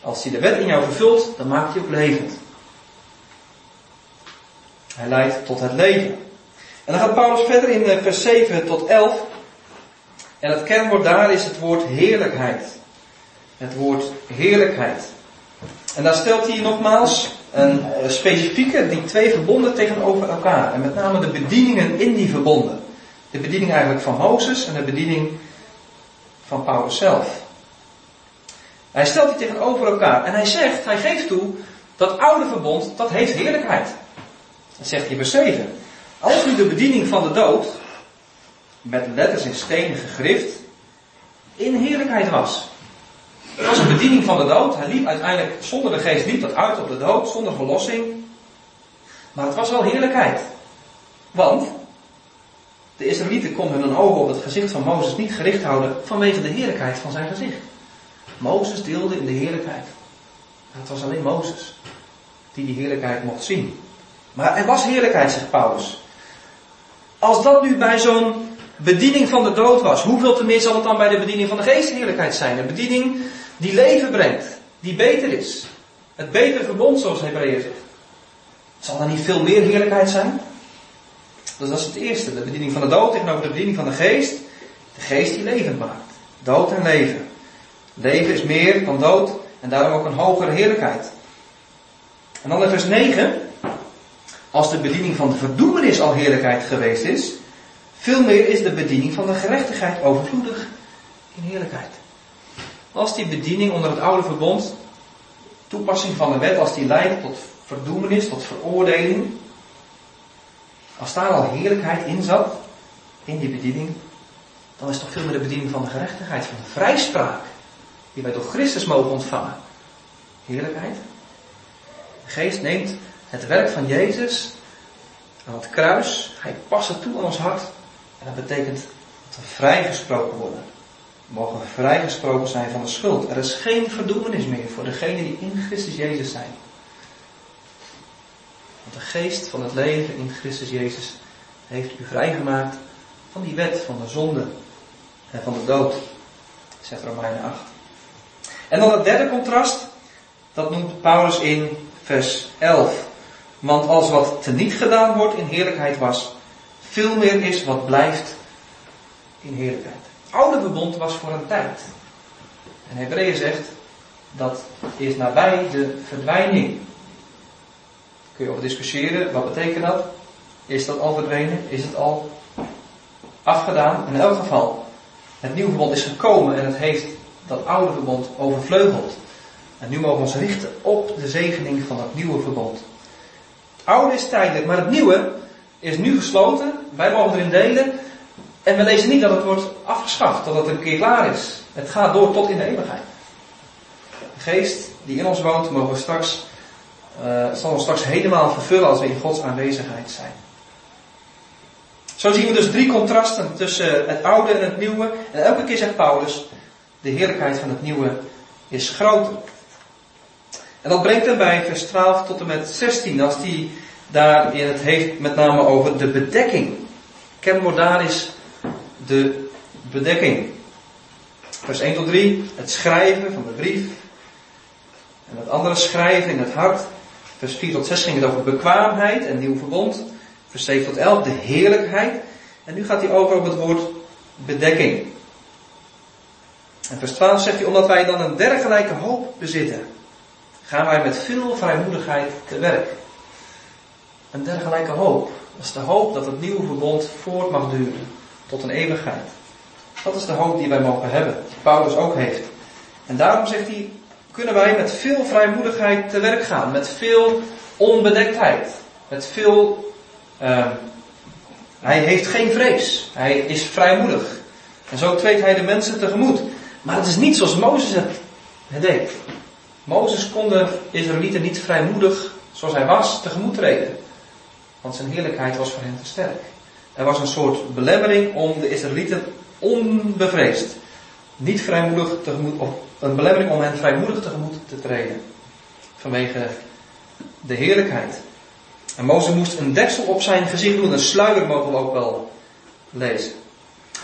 als hij de wet in jou vervult, dan maakt hij ook levend. Hij leidt tot het leven. En dan gaat Paulus verder in eh, vers 7 tot 11. En het kernwoord daar is het woord heerlijkheid. Het woord heerlijkheid. En daar stelt hij nogmaals een eh, specifieke, die twee verbonden tegenover elkaar. En met name de bedieningen in die verbonden. De bediening eigenlijk van Mozes en de bediening van Paulus zelf. Hij stelt die tegenover elkaar. En hij zegt, hij geeft toe, dat oude verbond, dat heeft heerlijkheid. Dat zegt hij vers 7. Als nu de bediening van de dood, met letters in stenen gegrift, in heerlijkheid was. Het was een bediening van de dood. Hij liep uiteindelijk, zonder de geest liep dat uit op de dood, zonder verlossing. Maar het was wel heerlijkheid. Want de Israëlieten konden hun ogen op het gezicht van Mozes niet gericht houden vanwege de heerlijkheid van zijn gezicht. Mozes deelde in de heerlijkheid. het was alleen Mozes die die heerlijkheid mocht zien. Maar er was heerlijkheid, zegt Paulus. Als dat nu bij zo'n bediening van de dood was, hoeveel te meer zal het dan bij de bediening van de geestheerlijkheid zijn? Een bediening die leven brengt, die beter is. Het betere verbond, zoals Hebreeën zegt. Zal er niet veel meer heerlijkheid zijn? Dus dat is het eerste, de bediening van de dood tegenover de bediening van de geest. De geest die levend maakt. Dood en leven. Leven is meer dan dood en daarom ook een hogere heerlijkheid. En dan in vers 9. Als de bediening van de verdoemenis al heerlijkheid geweest is, veel meer is de bediening van de gerechtigheid overvloedig in heerlijkheid. Als die bediening onder het oude verbond, toepassing van de wet, als die leidt tot verdoemenis, tot veroordeling. Als daar al heerlijkheid in zat, in die bediening, dan is toch veel meer de bediening van de gerechtigheid, van de vrijspraak, die wij door Christus mogen ontvangen. Heerlijkheid. De geest neemt het werk van Jezus aan het kruis, hij past het toe aan ons hart. En dat betekent dat we vrijgesproken worden. We mogen vrijgesproken zijn van de schuld. Er is geen verdoemenis meer voor degenen die in Christus Jezus zijn. Want de geest van het leven in Christus Jezus heeft u vrijgemaakt van die wet van de zonde en van de dood, zegt Romeinen 8. En dan het derde contrast, dat noemt Paulus in vers 11. Want als wat teniet gedaan wordt in heerlijkheid was, veel meer is wat blijft in heerlijkheid. Het oude verbond was voor een tijd. En Hebreeën zegt, dat is nabij de verdwijning. Kun je over discussiëren, wat betekent dat? Is dat al verdwenen? Is het al afgedaan? In elk geval, het nieuwe verbond is gekomen en het heeft dat oude verbond overvleugeld. En nu mogen we ons richten op de zegening van dat nieuwe verbond. Oude is tijdelijk, maar het nieuwe is nu gesloten. Wij mogen erin delen. En we lezen niet dat het wordt afgeschaft, dat het een keer klaar is. Het gaat door tot in de eeuwigheid. De geest die in ons woont, mogen we straks, uh, zal ons straks helemaal vervullen als we in Gods aanwezigheid zijn. Zo zien we dus drie contrasten tussen het oude en het nieuwe. En elke keer zegt Paulus, de heerlijkheid van het nieuwe is groter. En dat brengt hem bij vers 12 tot en met 16, als die daarin het heeft met name over de bedekking. Daar is de bedekking. Vers 1 tot 3, het schrijven van de brief. En het andere schrijven in het hart. Vers 4 tot 6 ging het over bekwaamheid en nieuw verbond. Vers 7 tot 11, de heerlijkheid. En nu gaat hij over op het woord bedekking. En vers 12 zegt hij, omdat wij dan een dergelijke hoop bezitten, gaan wij met veel vrijmoedigheid te werk. Een dergelijke hoop. Is de hoop dat het nieuwe verbond voort mag duren tot een eeuwigheid. Dat is de hoop die wij mogen hebben, die Paulus ook heeft. En daarom zegt hij, kunnen wij met veel vrijmoedigheid te werk gaan, met veel onbedektheid, met veel, uh, hij heeft geen vrees, hij is vrijmoedig. En zo treedt hij de mensen tegemoet. Maar het is niet zoals Mozes het deed. Mozes kon de Israëlieten niet vrijmoedig, zoals hij was, tegemoet treden. Want zijn heerlijkheid was voor hen te sterk. Er was een soort belemmering om de Israëlieten onbevreesd, niet vrijmoedig tegemoet, of een belemmering om hen vrijmoedig tegemoet te treden. Vanwege de heerlijkheid. En Mozes moest een deksel op zijn gezicht doen, een sluier mogen we ook wel lezen.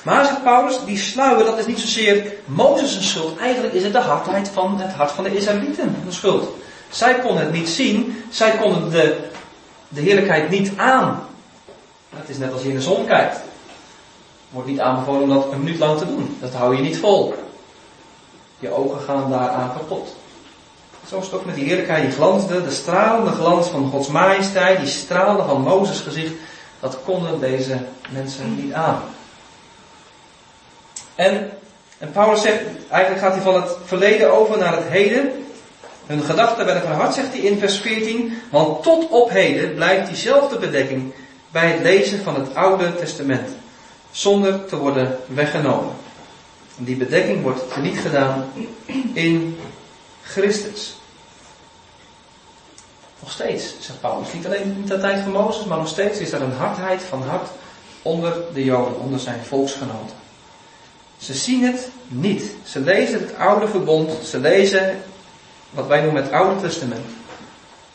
Maar zegt Paulus, die sluier, dat is niet zozeer Mozes' schuld. Eigenlijk is het de hardheid van het hart van de Israëlieten een schuld. Zij konden het niet zien, zij konden de, de heerlijkheid niet aan. Het is net als je in de zon kijkt. Wordt niet aanbevolen om dat een minuut lang te doen. Dat hou je niet vol. Je ogen gaan daaraan kapot. Zo is het ook met die heerlijkheid die glansde, de stralende glans van Gods majesteit, die straalde van Mozes gezicht. Dat konden deze mensen niet aan. En, en Paulus zegt, eigenlijk gaat hij van het verleden over naar het heden. Hun gedachten werden verhard, zegt hij in vers 14. Want tot op heden blijft diezelfde bedekking bij het lezen van het Oude Testament. Zonder te worden weggenomen. En die bedekking wordt teniet gedaan in Christus. Nog steeds, zegt Paulus. Niet alleen in de tijd van Mozes, maar nog steeds is er een hardheid van hart onder de Joden, onder zijn volksgenoten. Ze zien het niet. Ze lezen het oude verbond. Ze lezen wat wij noemen het Oude Testament.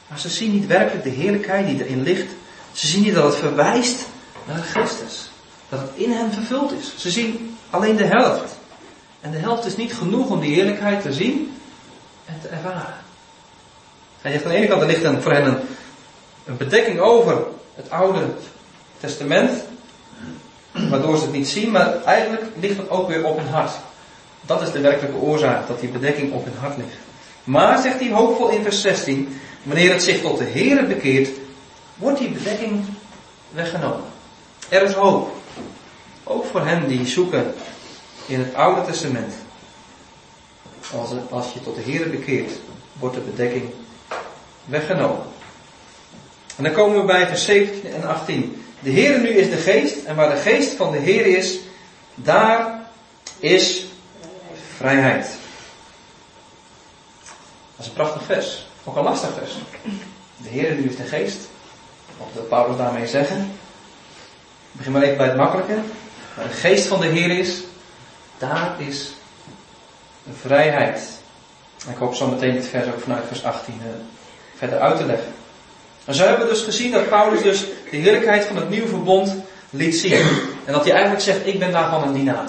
Maar ze zien niet werkelijk de heerlijkheid die erin ligt. Ze zien niet dat het verwijst naar Christus. Dat het in hen vervuld is. Ze zien alleen de helft. En de helft is niet genoeg om die heerlijkheid te zien en te ervaren. Hij zegt aan de ene kant, er ligt voor hen een, een bedekking over het Oude Testament waardoor ze het niet zien, maar eigenlijk ligt het ook weer op hun hart. Dat is de werkelijke oorzaak, dat die bedekking op hun hart ligt. Maar, zegt hij hoopvol in vers 16, wanneer het zich tot de Heer bekeert, wordt die bedekking weggenomen. Er is hoop. Ook voor hen die zoeken in het Oude Testament. Als, als je tot de Heer bekeert, wordt de bedekking weggenomen. En dan komen we bij vers 17 en 18. De Heer nu is de geest en waar de geest van de Heer is, daar is vrijheid. Dat is een prachtig vers. Ook een lastig vers. De Heer nu is de geest. Wat wil Paulus daarmee zeggen? Ik begin maar even bij het makkelijke. Waar de geest van de Heer is, daar is vrijheid. Ik hoop zo meteen dit vers ook vanuit vers 18 uh, verder uit te leggen. En zo hebben we dus gezien dat Paulus dus de heerlijkheid van het nieuwe verbond liet zien. En dat hij eigenlijk zegt, ik ben daarvan een dienaar.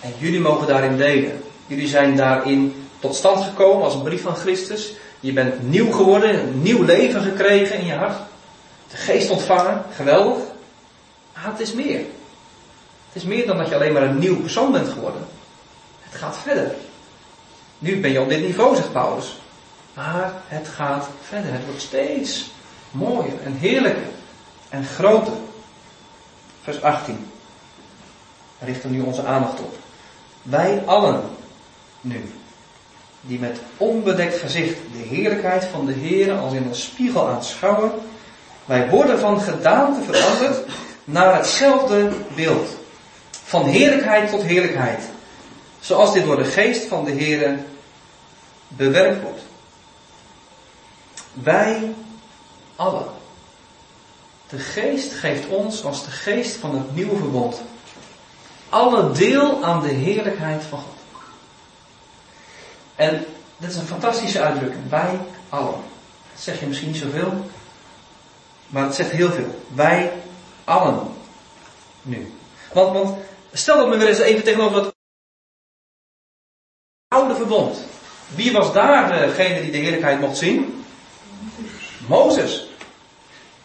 En jullie mogen daarin delen. Jullie zijn daarin tot stand gekomen als een brief van Christus. Je bent nieuw geworden, een nieuw leven gekregen in je hart. De geest ontvangen, geweldig. Maar het is meer. Het is meer dan dat je alleen maar een nieuw persoon bent geworden. Het gaat verder. Nu ben je op dit niveau, zegt Paulus. Maar het gaat verder. Het wordt steeds mooier en heerlijker en groter. Vers 18. We richten nu onze aandacht op. Wij allen nu, die met onbedekt gezicht de heerlijkheid van de Heer als in een spiegel aanschouwen, wij worden van gedaante veranderd naar hetzelfde beeld. Van heerlijkheid tot heerlijkheid. Zoals dit door de geest van de Heer bewerkt wordt. Wij allen. De geest geeft ons als de geest van het nieuwe verbond alle deel aan de heerlijkheid van God. En dit is een fantastische uitdrukking. Wij allen. Dat zeg je misschien niet zoveel, maar het zegt heel veel. Wij allen. Nu. Want, want stel dat we weer eens even tegenover dat oude verbond. Wie was daar degene die de heerlijkheid mocht zien? Mozes.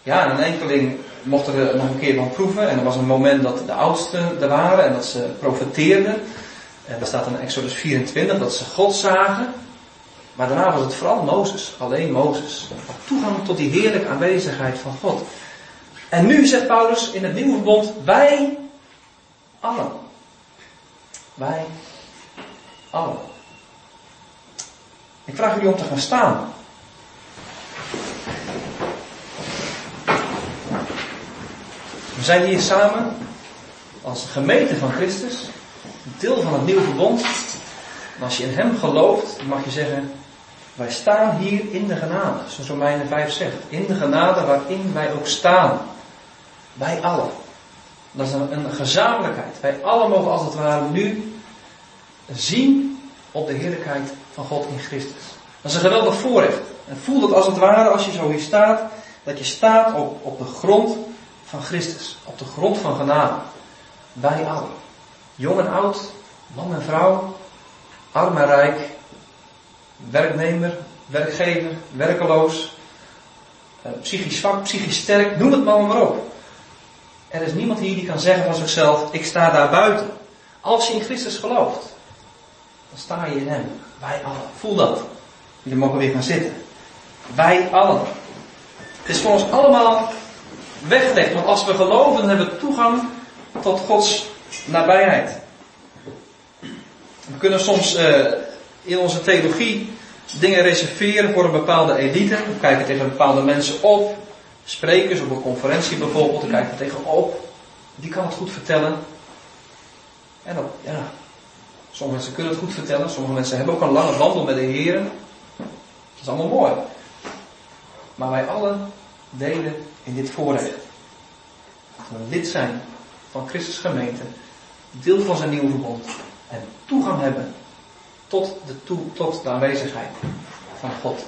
Ja, en een enkeling mocht er nog een keer van proeven. En er was een moment dat de oudsten er waren en dat ze profeteerden. En er staat in Exodus 24 dat ze God zagen. Maar daarna was het vooral Mozes, alleen Mozes. Toegang tot die heerlijke aanwezigheid van God. En nu zegt Paulus in het nieuwe verbond, wij allen. Wij allen. Ik vraag jullie om te gaan staan. We zijn hier samen als gemeente van Christus, deel van het nieuwe verbond. En als je in Hem gelooft, dan mag je zeggen, wij staan hier in de genade, zoals Romeinen 5 zegt. In de genade waarin wij ook staan. Wij allen. Dat is een, gezamenlijkheid. Wij allen mogen als het ware nu zien op de heerlijkheid van God in Christus. Dat is een geweldig voorrecht. En voel dat als het ware, als je zo hier staat, dat je staat op, op de grond van Christus. Op de grond van genade. Wij allen. Jong en oud, man en vrouw, arm en rijk, werknemer, werkgever, werkeloos, eh, psychisch zwak, psychisch sterk, noem het maar maar op. Er is niemand hier die kan zeggen van zichzelf, ik sta daar buiten. Als je in Christus gelooft, dan sta je in Hem. Wij allen. Voel dat. Jullie mogen weer gaan zitten. Wij allen. Het is voor ons allemaal weggelegd. Want als we geloven, dan hebben we toegang tot Gods nabijheid. We kunnen soms uh, in onze theologie dingen reserveren voor een bepaalde elite. We kijken tegen bepaalde mensen op. Sprekers op een conferentie bijvoorbeeld, daar kijken we tegenop. Die kan het goed vertellen. En dat, ja, sommige mensen kunnen het goed vertellen. Sommige mensen hebben ook een lange wandel met de Heer. Dat is allemaal mooi. Maar wij allen delen in dit voorrecht. Dat we lid zijn van Christus gemeente, deel van zijn nieuwe verbond en toegang hebben tot de, tot de aanwezigheid van God.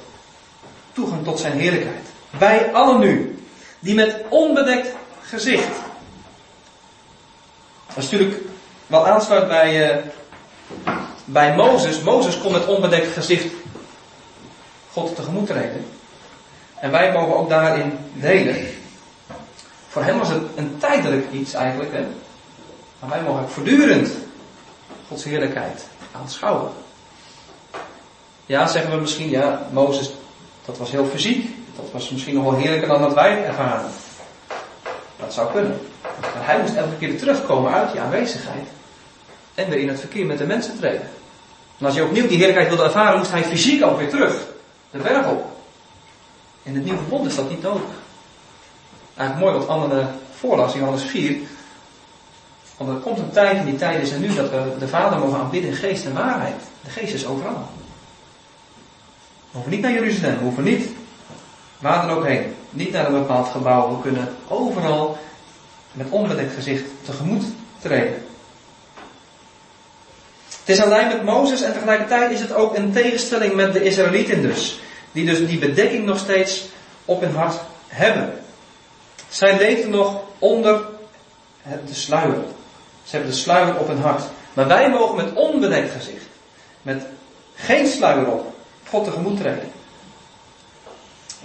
Toegang tot zijn heerlijkheid. Wij allen nu, die met onbedekt gezicht. Dat is natuurlijk wel aansluit bij, uh, bij Mozes. Mozes kon met onbedekt gezicht God tegemoet treden. En wij mogen ook daarin delen. Voor hem was het een tijdelijk iets eigenlijk. Maar wij mogen voortdurend Gods heerlijkheid aanschouwen. Ja, zeggen we misschien, ja, Mozes, dat was heel fysiek. Dat was misschien nog wel heerlijker dan dat wij ervaren. Dat zou kunnen. Maar hij moest elke keer terugkomen uit die aanwezigheid. En weer in het verkeer met de mensen treden. En als je opnieuw die heerlijkheid wilde ervaren, moest hij fysiek ook weer terug. De berg op. In het nieuwe verbond is dat niet nodig. Eigenlijk mooi wat Anne voorlas in Johannes 4. Want er komt een tijd, en die tijd is er nu, dat we de Vader mogen aanbidden in geest en waarheid. De geest is overal. We hoeven niet naar Jeruzalem, we hoeven niet waar dan ook heen. Niet naar een bepaald gebouw. We kunnen overal met onbedekt gezicht tegemoet treden. Het is alleen met Mozes en tegelijkertijd is het ook een tegenstelling met de Israëlieten dus. Die dus die bedekking nog steeds op hun hart hebben. Zij leefden nog onder de sluier. Ze hebben de sluier op hun hart. Maar wij mogen met onbedekt gezicht, met geen sluier op, God tegemoet treden.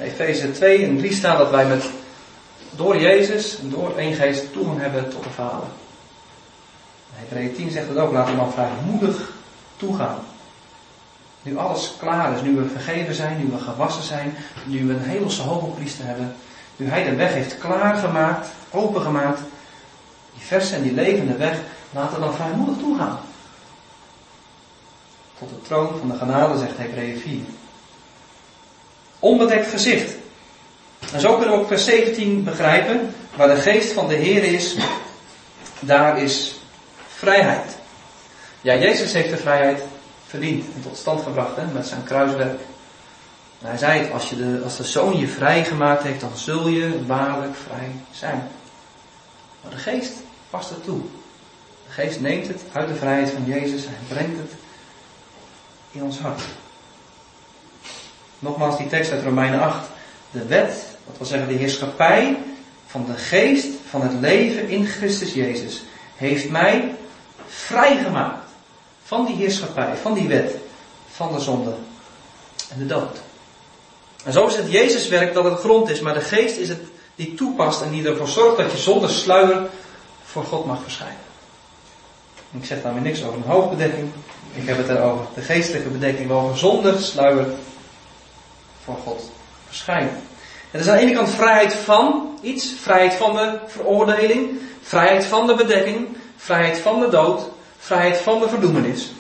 Efeze 2 en 3 staat dat wij met, door Jezus en door één geest toegang hebben tot de Vader. Hebreeën 10 zegt het ook, laten we dan vrijmoedig toegaan. Nu alles klaar is, nu we vergeven zijn, nu we gewassen zijn, nu we een hemelse hoge priester hebben, nu hij de weg heeft klaargemaakt, opengemaakt, die verse en die levende weg, laten we dan vrijmoedig toegaan. Tot de troon van de genade, zegt Hebreeën 4. Onbedekt gezicht. En zo kunnen we ook vers 17 begrijpen, waar de geest van de Heer is, daar is vrijheid. Ja, Jezus heeft de vrijheid verdiend en tot stand gebracht hè, met zijn kruiswerk. Hij zei het, als, je de, als de zoon je vrij gemaakt heeft, dan zul je waarlijk vrij zijn. Maar de geest past er toe. De geest neemt het uit de vrijheid van Jezus en brengt het in ons hart. Nogmaals die tekst uit Romeinen 8. De wet, dat wil zeggen de heerschappij van de geest van het leven in Christus Jezus, heeft mij vrijgemaakt van die heerschappij, van die wet, van de zonde en de dood. En zo is het Jezus werk dat het grond is, maar de geest is het die toepast en die ervoor zorgt dat je zonder sluier voor God mag verschijnen. Ik zeg daarmee niks over een hoofdbedekking. Ik heb het erover de geestelijke bedekking, over zonder sluier voor God verschijnen. Het is aan de ene kant vrijheid van iets, vrijheid van de veroordeling, vrijheid van de bedekking, vrijheid van de dood, vrijheid van de verdoemenis.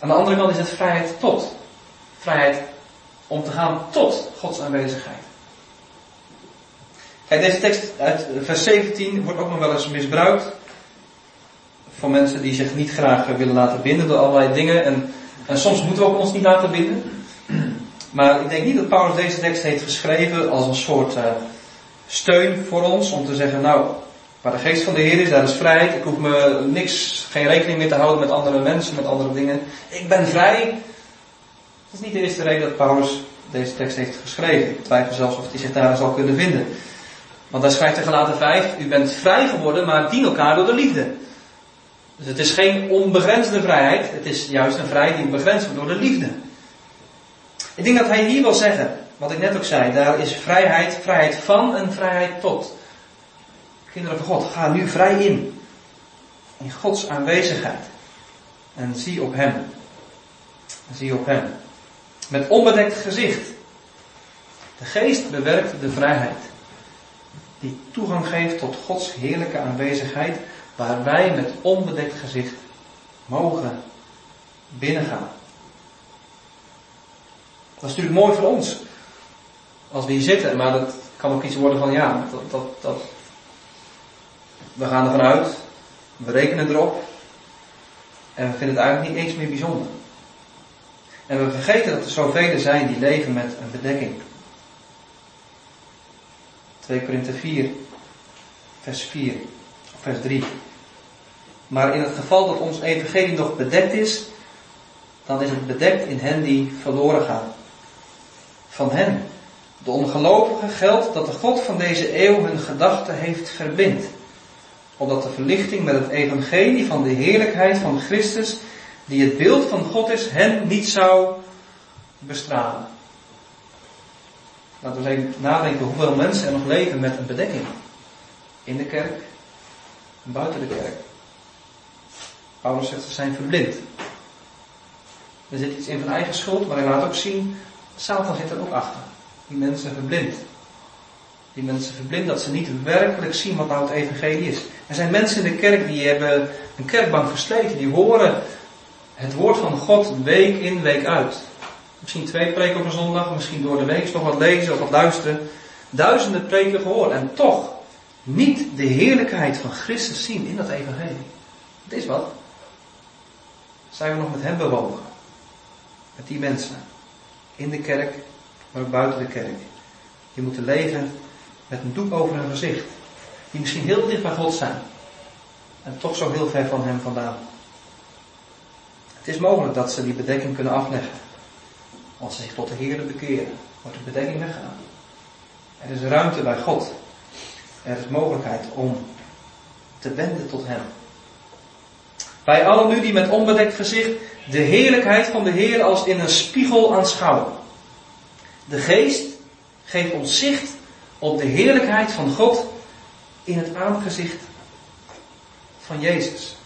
Aan de andere kant is het vrijheid tot. Vrijheid om te gaan tot Gods aanwezigheid. Kijk, deze tekst uit vers 17 wordt ook nog wel eens misbruikt. Voor mensen die zich niet graag willen laten binden door allerlei dingen. En, en soms moeten we ook ons niet laten binden. Maar ik denk niet dat Paulus deze tekst heeft geschreven als een soort uh, steun voor ons. Om te zeggen, nou, waar de geest van de Heer is, daar is vrijheid. Ik hoef me niks, geen rekening meer te houden met andere mensen, met andere dingen. Ik ben vrij. Dat is niet de eerste reden dat Paulus deze tekst heeft geschreven. Ik twijfel zelfs of hij zich daar zal kunnen vinden. Want hij schrijft in gelaten 5, u bent vrij geworden, maar dien elkaar door de liefde. Dus het is geen onbegrensde vrijheid, het is juist een vrijheid die begrensd wordt door de liefde. Ik denk dat hij hier wil zeggen, wat ik net ook zei, daar is vrijheid, vrijheid van en vrijheid tot. Kinderen van God, ga nu vrij in. In Gods aanwezigheid. En zie op Hem. Zie op Hem. Met onbedekt gezicht. De geest bewerkt de vrijheid. Die toegang geeft tot Gods heerlijke aanwezigheid. Waar wij met onbedekt gezicht mogen binnengaan. Dat is natuurlijk mooi voor ons. Als we hier zitten. Maar dat kan ook iets worden van ja, dat, dat, dat, we gaan ervan uit. We rekenen erop. En we vinden het eigenlijk niet eens meer bijzonder. En we vergeten dat er zoveel zijn die leven met een bedekking. 2 Korinthe 4, vers 4, of vers 3. Maar in het geval dat ons evangelie nog bedekt is, dan is het bedekt in hen die verloren gaan. Van hen, de ongelovigen, geldt dat de God van deze eeuw hun gedachten heeft verblind. Opdat de verlichting met het evangelie van de heerlijkheid van Christus, die het beeld van God is, hen niet zou bestralen. Laten we eens even nadenken hoeveel mensen er nog leven met een bedekking. In de kerk en buiten de kerk. Paulus zegt ze zijn verblind. Er zit iets in van eigen schuld, maar hij laat ook zien, Satan zit er ook achter. Die mensen verblind. Die mensen verblind dat ze niet werkelijk zien wat nou het evangelie is. Er zijn mensen in de kerk die hebben een kerkbank versleten, die horen het woord van God week in, week uit. Misschien twee preken op een zondag, misschien door de week nog wat lezen of wat luisteren. duizenden preken gehoord en toch niet de heerlijkheid van Christus zien in dat evangelie. Het is wat. Zijn we nog met hem bewogen? Met die mensen. In de kerk, maar buiten de kerk. Die moeten leven met een doek over hun gezicht. Die misschien heel dicht bij God zijn. En toch zo heel ver van hem vandaan. Het is mogelijk dat ze die bedekking kunnen afleggen. Als ze zich tot de Heer bekeren, wordt de bedekking weggaan. Er is ruimte bij God. Er is mogelijkheid om te wenden tot Hem. Wij allen nu die met onbedekt gezicht de heerlijkheid van de Heer als in een spiegel aanschouwen. De geest geeft ons zicht op de heerlijkheid van God in het aangezicht van Jezus.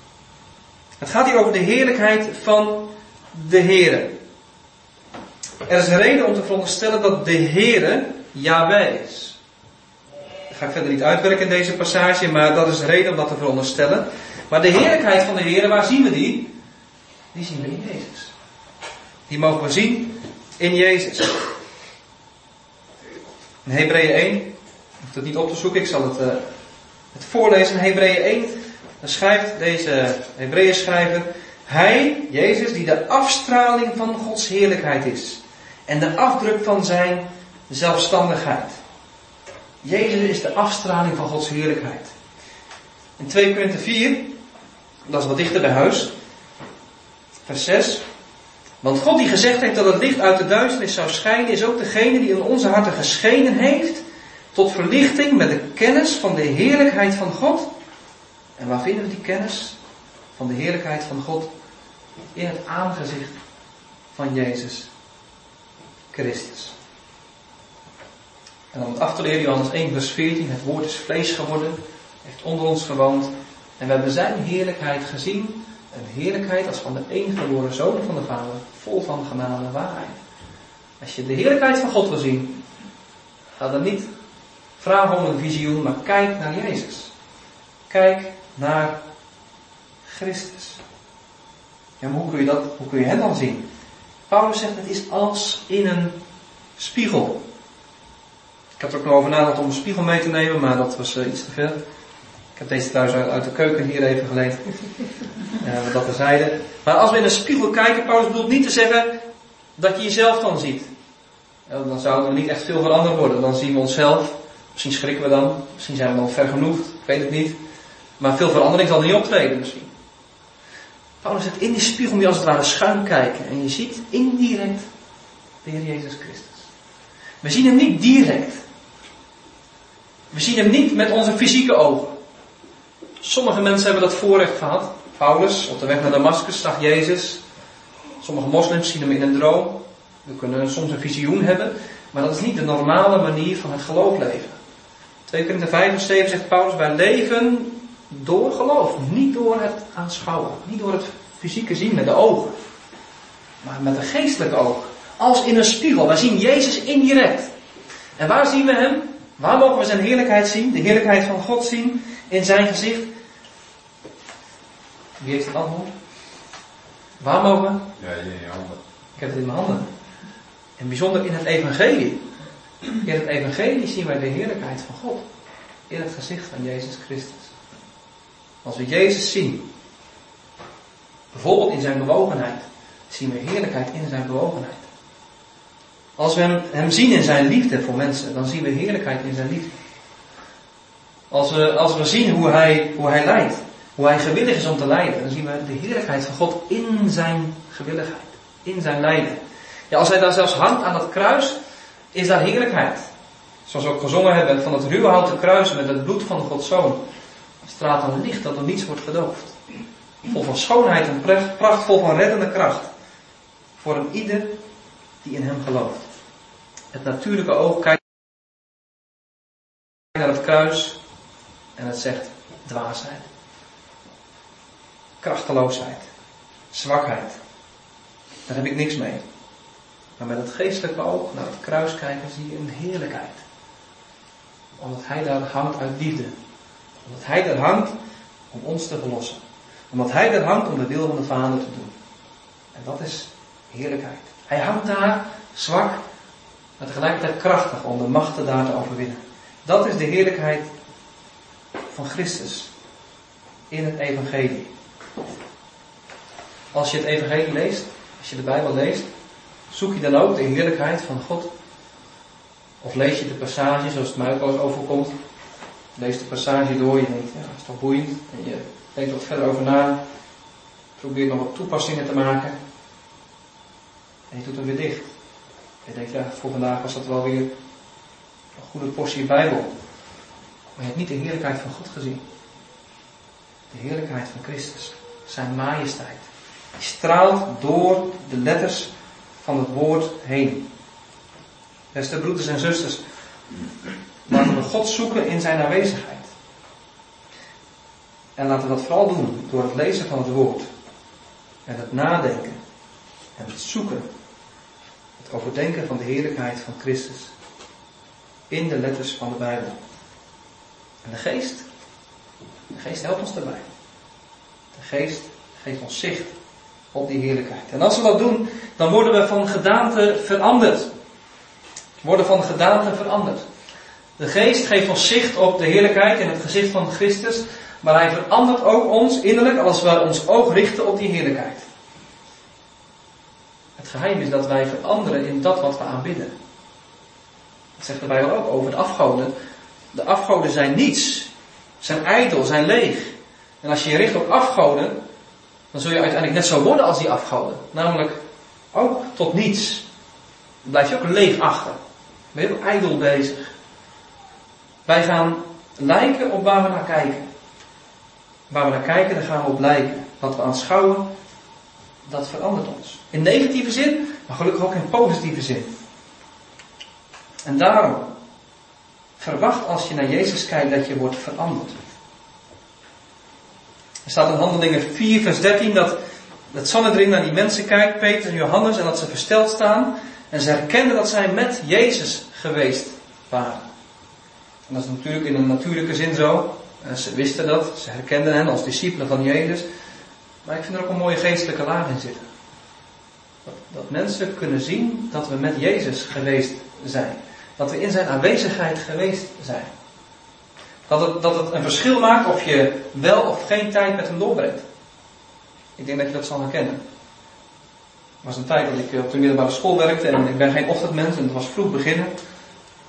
Het gaat hier over de heerlijkheid van de Heere. Er is een reden om te veronderstellen dat de Heere Yahweh is. Dat ga ik verder niet uitwerken in deze passage, maar dat is een reden om dat te veronderstellen. Maar de heerlijkheid van de Heer, waar zien we die? Die zien we in Jezus. Die mogen we zien in Jezus. In Hebreeën 1, ik hoef het niet op te zoeken, ik zal het, uh, het voorlezen. In Hebreeën 1, dan schrijft deze Hebreeën schrijver, Hij, Jezus, die de afstraling van Gods heerlijkheid is. En de afdruk van zijn zelfstandigheid. Jezus is de afstraling van Gods heerlijkheid. In 2 Korinther 4, dat is wat dichter bij huis, vers 6. Want God die gezegd heeft dat het licht uit de duisternis zou schijnen, is ook degene die in onze harten geschenen heeft tot verlichting met de kennis van de heerlijkheid van God. En waar vinden we die kennis van de heerlijkheid van God? In het aangezicht van Jezus Christus. En om het af te Johannes 1 vers 14, het woord is vlees geworden, heeft onder ons gewoond. En we hebben zijn heerlijkheid gezien. Een heerlijkheid als van de enige geboren zoon van de Vader, vol van genade en waarheid. Als je de heerlijkheid van God wil zien, ga dan niet vragen om een visioen, maar kijk naar Jezus. Kijk naar Christus. Ja, maar hoe kun je dat, hoe kun je hem dan zien? Paulus zegt het is als in een spiegel. Ik heb er ook nog over nagedacht om een spiegel mee te nemen, maar dat was uh, iets te veel. Ik heb deze thuis uit, de keuken hier even geleend. Uh, dat terzijde. Maar als we in een spiegel kijken, Paulus bedoelt niet te zeggen dat je jezelf dan ziet. dan zouden we niet echt veel veranderd worden. Dan zien we onszelf. Misschien schrikken we dan. Misschien zijn we dan vergenoegd. Ik weet het niet. Maar veel verandering zal niet optreden misschien. Paulus zegt, in die spiegel moet je als het ware schuin kijken. En je ziet indirect de Heer Jezus Christus. We zien hem niet direct. We zien hem niet met onze fysieke ogen. Sommige mensen hebben dat voorrecht gehad. Paulus, op de weg naar Damascus, zag Jezus. Sommige moslims zien hem in een droom. We kunnen soms een visioen hebben. Maar dat is niet de normale manier van het geloof leven. 2 Korinther 5 en 7 zegt Paulus, wij leven door geloof. Niet door het aanschouwen. Niet door het fysieke zien met de ogen. Maar met een geestelijke oog. Als in een spiegel. Wij zien Jezus indirect. En waar zien we hem? Waar mogen we zijn heerlijkheid zien? De heerlijkheid van God zien in zijn gezicht. Wie heeft het antwoord? Waar mogen we? Ja, in je handen. Ik heb het in mijn handen. En bijzonder in het evangelie. In het evangelie zien wij de heerlijkheid van God. In het gezicht van Jezus Christus. Als we Jezus zien, bijvoorbeeld in zijn bewogenheid, zien we heerlijkheid in zijn bewogenheid. Als we hem, hem zien in zijn liefde voor mensen, dan zien we heerlijkheid in zijn liefde. Als we, als we zien hoe hij, hoe hij leidt, hoe hij gewillig is om te leiden, dan zien we de heerlijkheid van God in zijn gewilligheid, in zijn lijden. Ja, als hij daar zelfs hangt aan het kruis, is daar heerlijkheid. Zoals we ook gezongen hebben van het ruwe houten kruis met het bloed van Gods Zoon straalt een licht dat door niets wordt gedoofd. Vol van schoonheid en pracht, vol van reddende kracht. Voor een ieder die in hem gelooft. Het natuurlijke oog kijkt naar het kruis en het zegt dwaasheid. Krachteloosheid. Zwakheid. Daar heb ik niks mee. Maar met het geestelijke oog naar het kruis kijken zie je een heerlijkheid. Omdat hij daar hangt uit liefde omdat hij er hangt om ons te verlossen. Omdat hij er hangt om de wil van de Vader te doen. En dat is heerlijkheid. Hij hangt daar zwak maar tegelijkertijd krachtig om de machten daar te overwinnen. Dat is de heerlijkheid van Christus in het evangelie. Als je het evangelie leest, als je de Bijbel leest, zoek je dan ook de heerlijkheid van God? Of lees je de passage zoals het mij ook overkomt? Lees de passage door, je denkt, ja, dat is toch boeiend. En je denkt wat verder over na. Probeert nog wat toepassingen te maken. En je doet hem weer dicht. En je denkt, ja, voor vandaag was dat wel weer een goede portie Bijbel. Maar je hebt niet de heerlijkheid van God gezien. De heerlijkheid van Christus. Zijn majesteit. Die straalt door de letters van het woord heen. Beste broeders en zusters, laten we God zoeken in zijn aanwezigheid. En laten we dat vooral doen door het lezen van het woord. En het nadenken. En het zoeken. Het overdenken van de heerlijkheid van Christus. In de letters van de Bijbel. En de geest. De geest helpt ons daarbij. De geest geeft ons zicht op die heerlijkheid. En als we dat doen, dan worden we van gedaante veranderd. Worden van gedaante veranderd. De geest geeft ons zicht op de heerlijkheid en het gezicht van Christus, maar hij verandert ook ons innerlijk als we ons oog richten op die heerlijkheid. Het geheim is dat wij veranderen in dat wat we aanbidden. Dat zegt de Bijbel ook over de afgoden. De afgoden zijn niets, zijn ijdel, zijn leeg. En als je je richt op afgoden, dan zul je uiteindelijk net zo worden als die afgoden. Namelijk ook tot niets. Dan blijf je ook leeg achter. Ben je heel ijdel bezig. Wij gaan lijken op waar we naar kijken. Waar we naar kijken, daar gaan we op lijken. Wat we aanschouwen, dat verandert ons. In negatieve zin, maar gelukkig ook in positieve zin. En daarom, verwacht als je naar Jezus kijkt dat je wordt veranderd. Er staat in Handelingen 4, vers 13 dat het Sanhedrin naar die mensen kijkt, Peter en Johannes, en dat ze versteld staan. En ze herkenden dat zij met Jezus geweest waren. En dat is natuurlijk in een natuurlijke zin zo. En ze wisten dat, ze herkenden hen als discipelen van Jezus. Maar ik vind er ook een mooie geestelijke laag in zitten. Dat, dat mensen kunnen zien dat we met Jezus geweest zijn. Dat we in zijn aanwezigheid geweest zijn. Dat het, dat het een verschil maakt of je wel of geen tijd met hem doorbrengt. Ik denk dat je dat zal herkennen. Er was een tijd dat ik op de middelbare school werkte en ik ben geen ochtendmens en het was vroeg beginnen.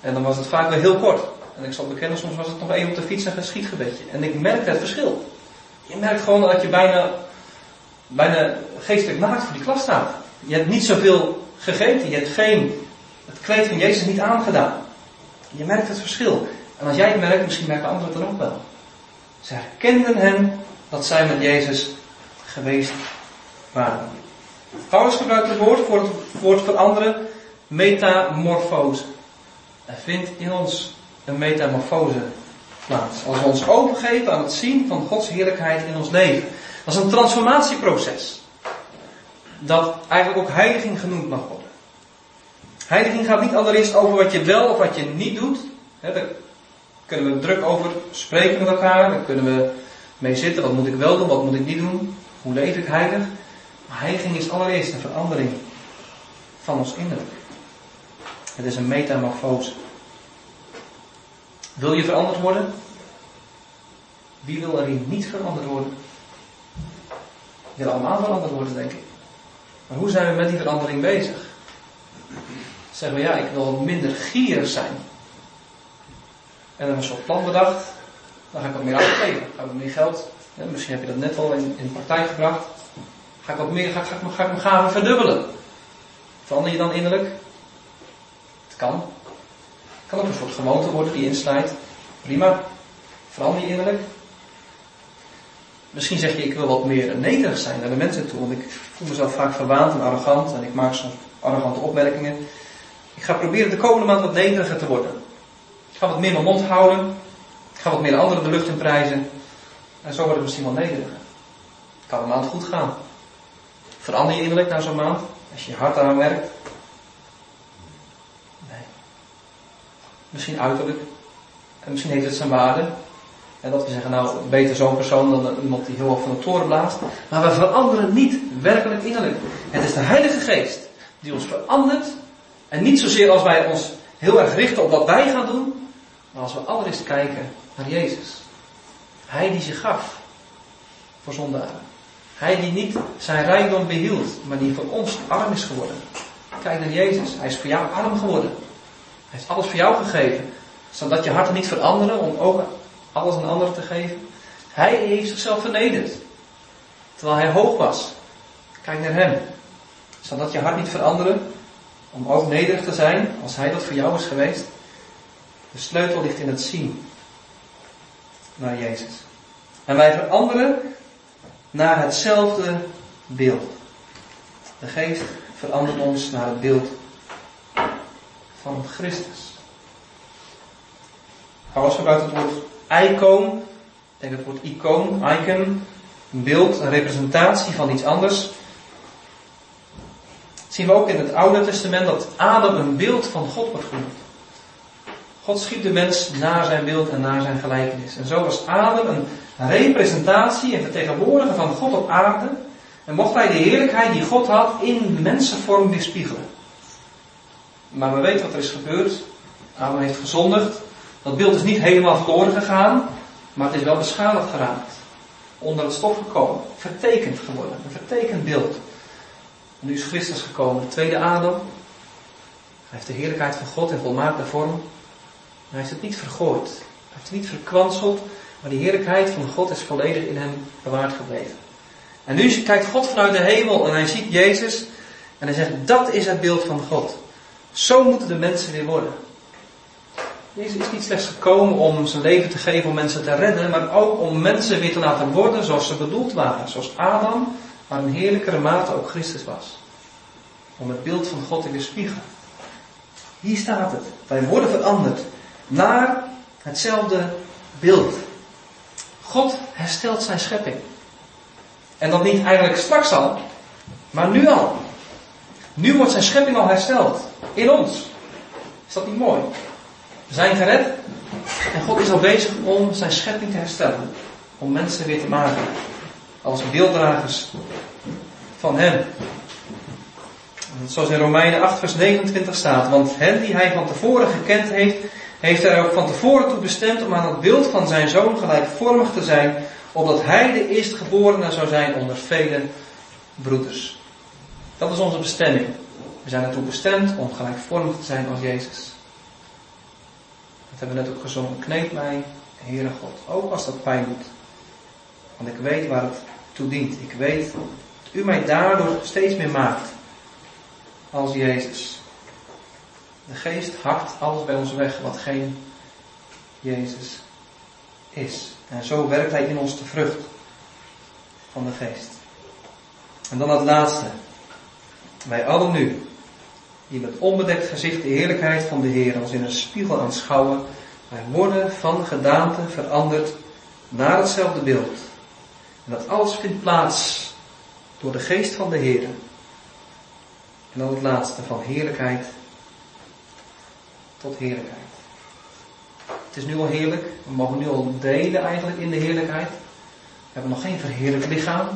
En dan was het vaak wel heel kort. En ik zal bekennen, soms was het nog één op de fiets en een schietgebedje. En ik merkte het verschil. Je merkt gewoon dat je bijna, bijna geestelijk naakt voor die klas staat. Je hebt niet zoveel gegeten, je hebt geen, het kleed van Jezus niet aangedaan. Je merkt het verschil. En als jij het merkt, misschien merken anderen het dan ook wel. Ze herkenden hem dat zij met Jezus geweest waren. Paulus gebruikt het woord voor het woord veranderen, metamorfose. Er vindt in ons een metamorfose plaats. Als we ons overgeven aan het zien van Gods heerlijkheid in ons leven. Dat is een transformatieproces. Dat eigenlijk ook heiliging genoemd mag worden. Heiliging gaat niet allereerst over wat je wel of wat je niet doet. Kunnen we druk over spreken met elkaar. Daar kunnen we mee zitten. Wat moet ik wel doen? Wat moet ik niet doen? Hoe leef ik heilig? Maar heiliging is allereerst een verandering van ons innerlijk. Het is een metamorfose. Wil je veranderd worden? Wie wil er hier niet veranderd worden? We willen allemaal veranderd worden, denk ik. Maar hoe zijn we met die verandering bezig? Zeggen we ja, ik wil minder gierig zijn. En een soort plan bedacht. Dan ga ik wat meer uitgeven. Ga ik wat meer geld. misschien heb je dat net al in, in de praktijk gebracht. Ga ik wat meer, ga, ga, ga, ga ik mijn gaven verdubbelen. Verander je dan innerlijk? Het kan. Het kan ook een soort gewoonte worden die insluit. Prima. Verander je innerlijk. Misschien zeg je, ik wil wat meer nederig zijn naar de mensen toe. Want ik voel mezelf vaak verwaand en arrogant. En ik maak soms arrogante opmerkingen. Ik ga proberen de komende maand wat nederiger te worden. Ik ga wat meer mijn mond houden. Ik ga wat meer anderen de lucht in prijzen. En zo wordt het misschien wel nederiger. Het kan een maand goed gaan. Verander je innerlijk na zo'n maand. Als je hart aan werkt. Nee. Misschien uiterlijk. En misschien heeft het zijn waarde. En dat we zeggen, nou, beter zo'n persoon dan iemand die heel erg van de toren blaast. Maar we veranderen niet werkelijk innerlijk. Het is de Heilige Geest die ons verandert En niet zozeer als wij ons heel erg richten op wat wij gaan doen, maar als we allereerst kijken naar Jezus. Hij die zich gaf voor zondaren. Hij die niet zijn rijkdom behield, maar die voor ons arm is geworden. Kijk naar Jezus. Hij is voor jou arm geworden. Hij heeft alles voor jou gegeven. Zodat je harten niet veranderen om ook alles aan anderen te geven. Hij heeft zichzelf vernederd. Terwijl hij hoog was. Kijk naar hem. Zodat je hart niet veranderen om ook nederig te zijn als hij dat voor jou is geweest. De sleutel ligt in het zien naar Jezus. En wij veranderen naar hetzelfde beeld. De geest verandert ons naar het beeld van Christus. Als we uit het woord icoon, ik denk het woord icoon, icon, een beeld, een representatie van iets anders. Zien we ook in het Oude Testament dat Adam een beeld van God wordt genoemd. God schiep de mens naar zijn beeld en naar zijn gelijkenis. En zo was Adam een representatie en vertegenwoordiger van God op aarde. En mocht hij de heerlijkheid die God had in mensenvorm weerspiegelen. Maar we weten wat er is gebeurd. Adam heeft gezondigd. Dat beeld is niet helemaal verloren gegaan, maar het is wel beschadigd geraakt. Onder het stof gekomen. Vertekend geworden. Een vertekend beeld. En nu is Christus gekomen, de tweede Adam. Hij heeft de heerlijkheid van God in volmaakte vorm. Hij heeft het niet vergooid. Hij heeft het niet verkwanseld. Maar die heerlijkheid van God is volledig in hem bewaard gebleven. En nu kijkt God vanuit de hemel en hij ziet Jezus. En hij zegt, dat is het beeld van God. Zo moeten de mensen weer worden. Jezus is niet slechts gekomen om zijn leven te geven om mensen te redden, maar ook om mensen weer te laten worden zoals ze bedoeld waren. Zoals Adam, maar in heerlijkere mate ook Christus was. Om het beeld van God te weerspiegelen. Hier staat het. Wij worden veranderd naar hetzelfde beeld. God herstelt zijn schepping. En dat niet eigenlijk straks al, maar nu al. Nu wordt zijn schepping al hersteld. In ons. Is dat niet mooi? We zijn gered. En God is al bezig om zijn schepping te herstellen. Om mensen weer te maken. Als beelddragers van hem. Zoals in Romeinen 8 vers 29 staat. Want hen die hij van tevoren gekend heeft, heeft hij ook van tevoren toe bestemd om aan het beeld van zijn zoon gelijkvormig te zijn, opdat hij de eerstgeborene zou zijn onder vele broeders. Dat is onze bestemming. We zijn ertoe bestemd om gelijkvormig te zijn als Jezus. Dat hebben we net ook gezongen. Kneep mij, Heere God, ook als dat pijn doet. Want ik weet waar het toe dient. Ik weet dat u mij daardoor steeds meer maakt als Jezus. De geest hakt alles bij ons weg wat geen Jezus is. En zo werkt hij in ons de vrucht van de geest. En dan het laatste. Wij allen nu, die met onbedekt gezicht de heerlijkheid van de Heer als in een spiegel aanschouwen, wij worden van gedaante veranderd naar hetzelfde beeld. En dat alles vindt plaats door de geest van de Heer. En dan het laatste van heerlijkheid tot heerlijkheid. Het is nu al heerlijk. We mogen nu al delen eigenlijk in de heerlijkheid. We hebben nog geen verheerlijk lichaam.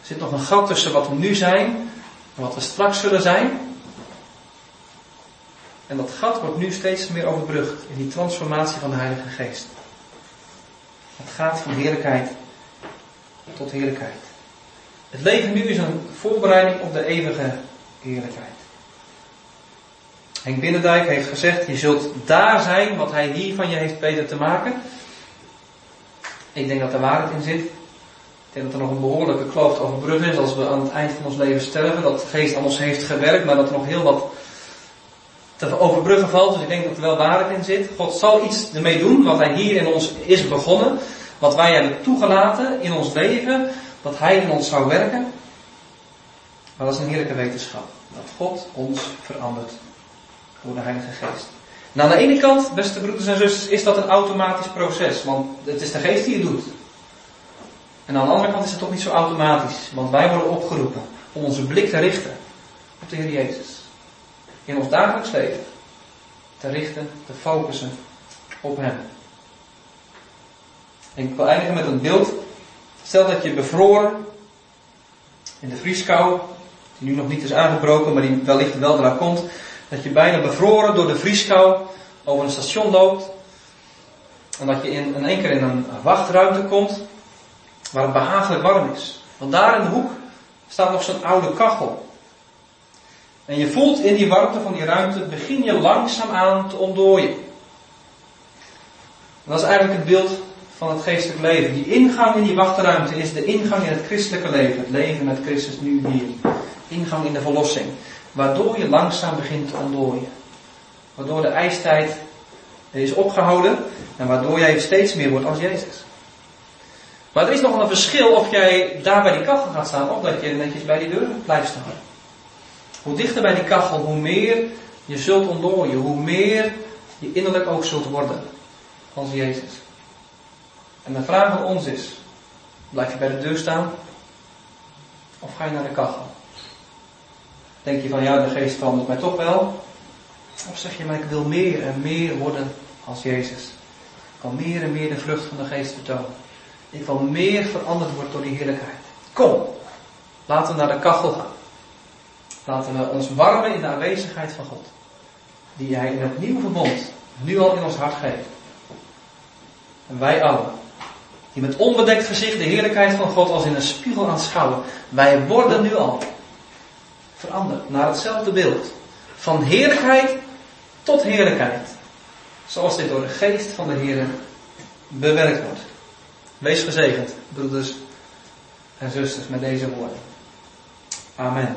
Er zit nog een gat tussen wat we nu zijn en wat we straks zullen zijn. En dat gat wordt nu steeds meer overbrugd in die transformatie van de Heilige Geest. Het gaat van heerlijkheid tot heerlijkheid. Het leven nu is een voorbereiding op de eeuwige heerlijkheid. Henk Binnendijk heeft gezegd, je zult daar zijn wat hij hier van je heeft weten te maken. Ik denk dat er waarheid in zit. Ik denk dat er nog een behoorlijke kloof te overbruggen is als we aan het eind van ons leven sterven. Dat de geest aan ons heeft gewerkt, maar dat er nog heel wat te overbruggen valt. Dus ik denk dat er wel waarheid in zit. God zal iets ermee doen wat hij hier in ons is begonnen. Wat wij hebben toegelaten in ons leven. Dat hij in ons zou werken. Maar dat is een heerlijke wetenschap. Dat God ons verandert door de Heilige Geest. En aan de ene kant, beste broeders en zusters, is dat een automatisch proces, want het is de Geest die het doet. En aan de andere kant is het toch niet zo automatisch, want wij worden opgeroepen om onze blik te richten op de Heer Jezus. In ons dagelijks leven. Te richten, te focussen op Hem. En ik wil eindigen met een beeld. Stel dat je bevroren in de vrieskou, die nu nog niet is aangebroken, maar die wellicht wel eraan komt, Dat je bijna bevroren door de vrieskou over een station loopt. En dat je in, in één keer in een wachtruimte komt waar het behagelijk warm is. Want daar in de hoek staat nog zo'n oude kachel. En je voelt in die warmte van die ruimte, begin je langzaam aan te ontdooien. En dat is eigenlijk het beeld van het geestelijk leven. Die ingang in die wachtruimte is de ingang in het christelijke leven. Het leven met Christus nu hier. Ingang in de verlossing. Waardoor je langzaam begint te ontdooien. Waardoor de ijstijd is opgehouden en waardoor jij steeds meer wordt als Jezus. Maar er is nog een verschil of jij daar bij die kachel gaat staan of dat je netjes bij die deur blijft staan. Hoe dichter bij die kachel, hoe meer je zult ontdooien, hoe meer je innerlijk ook zult worden als Jezus. En de vraag van ons is, blijf je bij de deur staan of ga je naar de kachel? Denk je van ja, de geest verandert mij toch wel? Of zeg je maar ik wil meer en meer worden als Jezus? Ik wil meer en meer de vlucht van de geest vertonen. Ik wil meer veranderd worden door die heerlijkheid. Kom, laten we naar de kachel gaan. Laten we ons warmen in de aanwezigheid van God. Die Hij in het nieuwe verbond nu al in ons hart geeft. En wij allen, die met onbedekt gezicht de heerlijkheid van God als in een spiegel aanschouwen. Wij worden nu al veranderd naar hetzelfde beeld. Van heerlijkheid tot heerlijkheid. Zoals dit door de geest van de Heer bewerkt wordt. Wees gezegend, broeders en zusters, met deze woorden. Amen.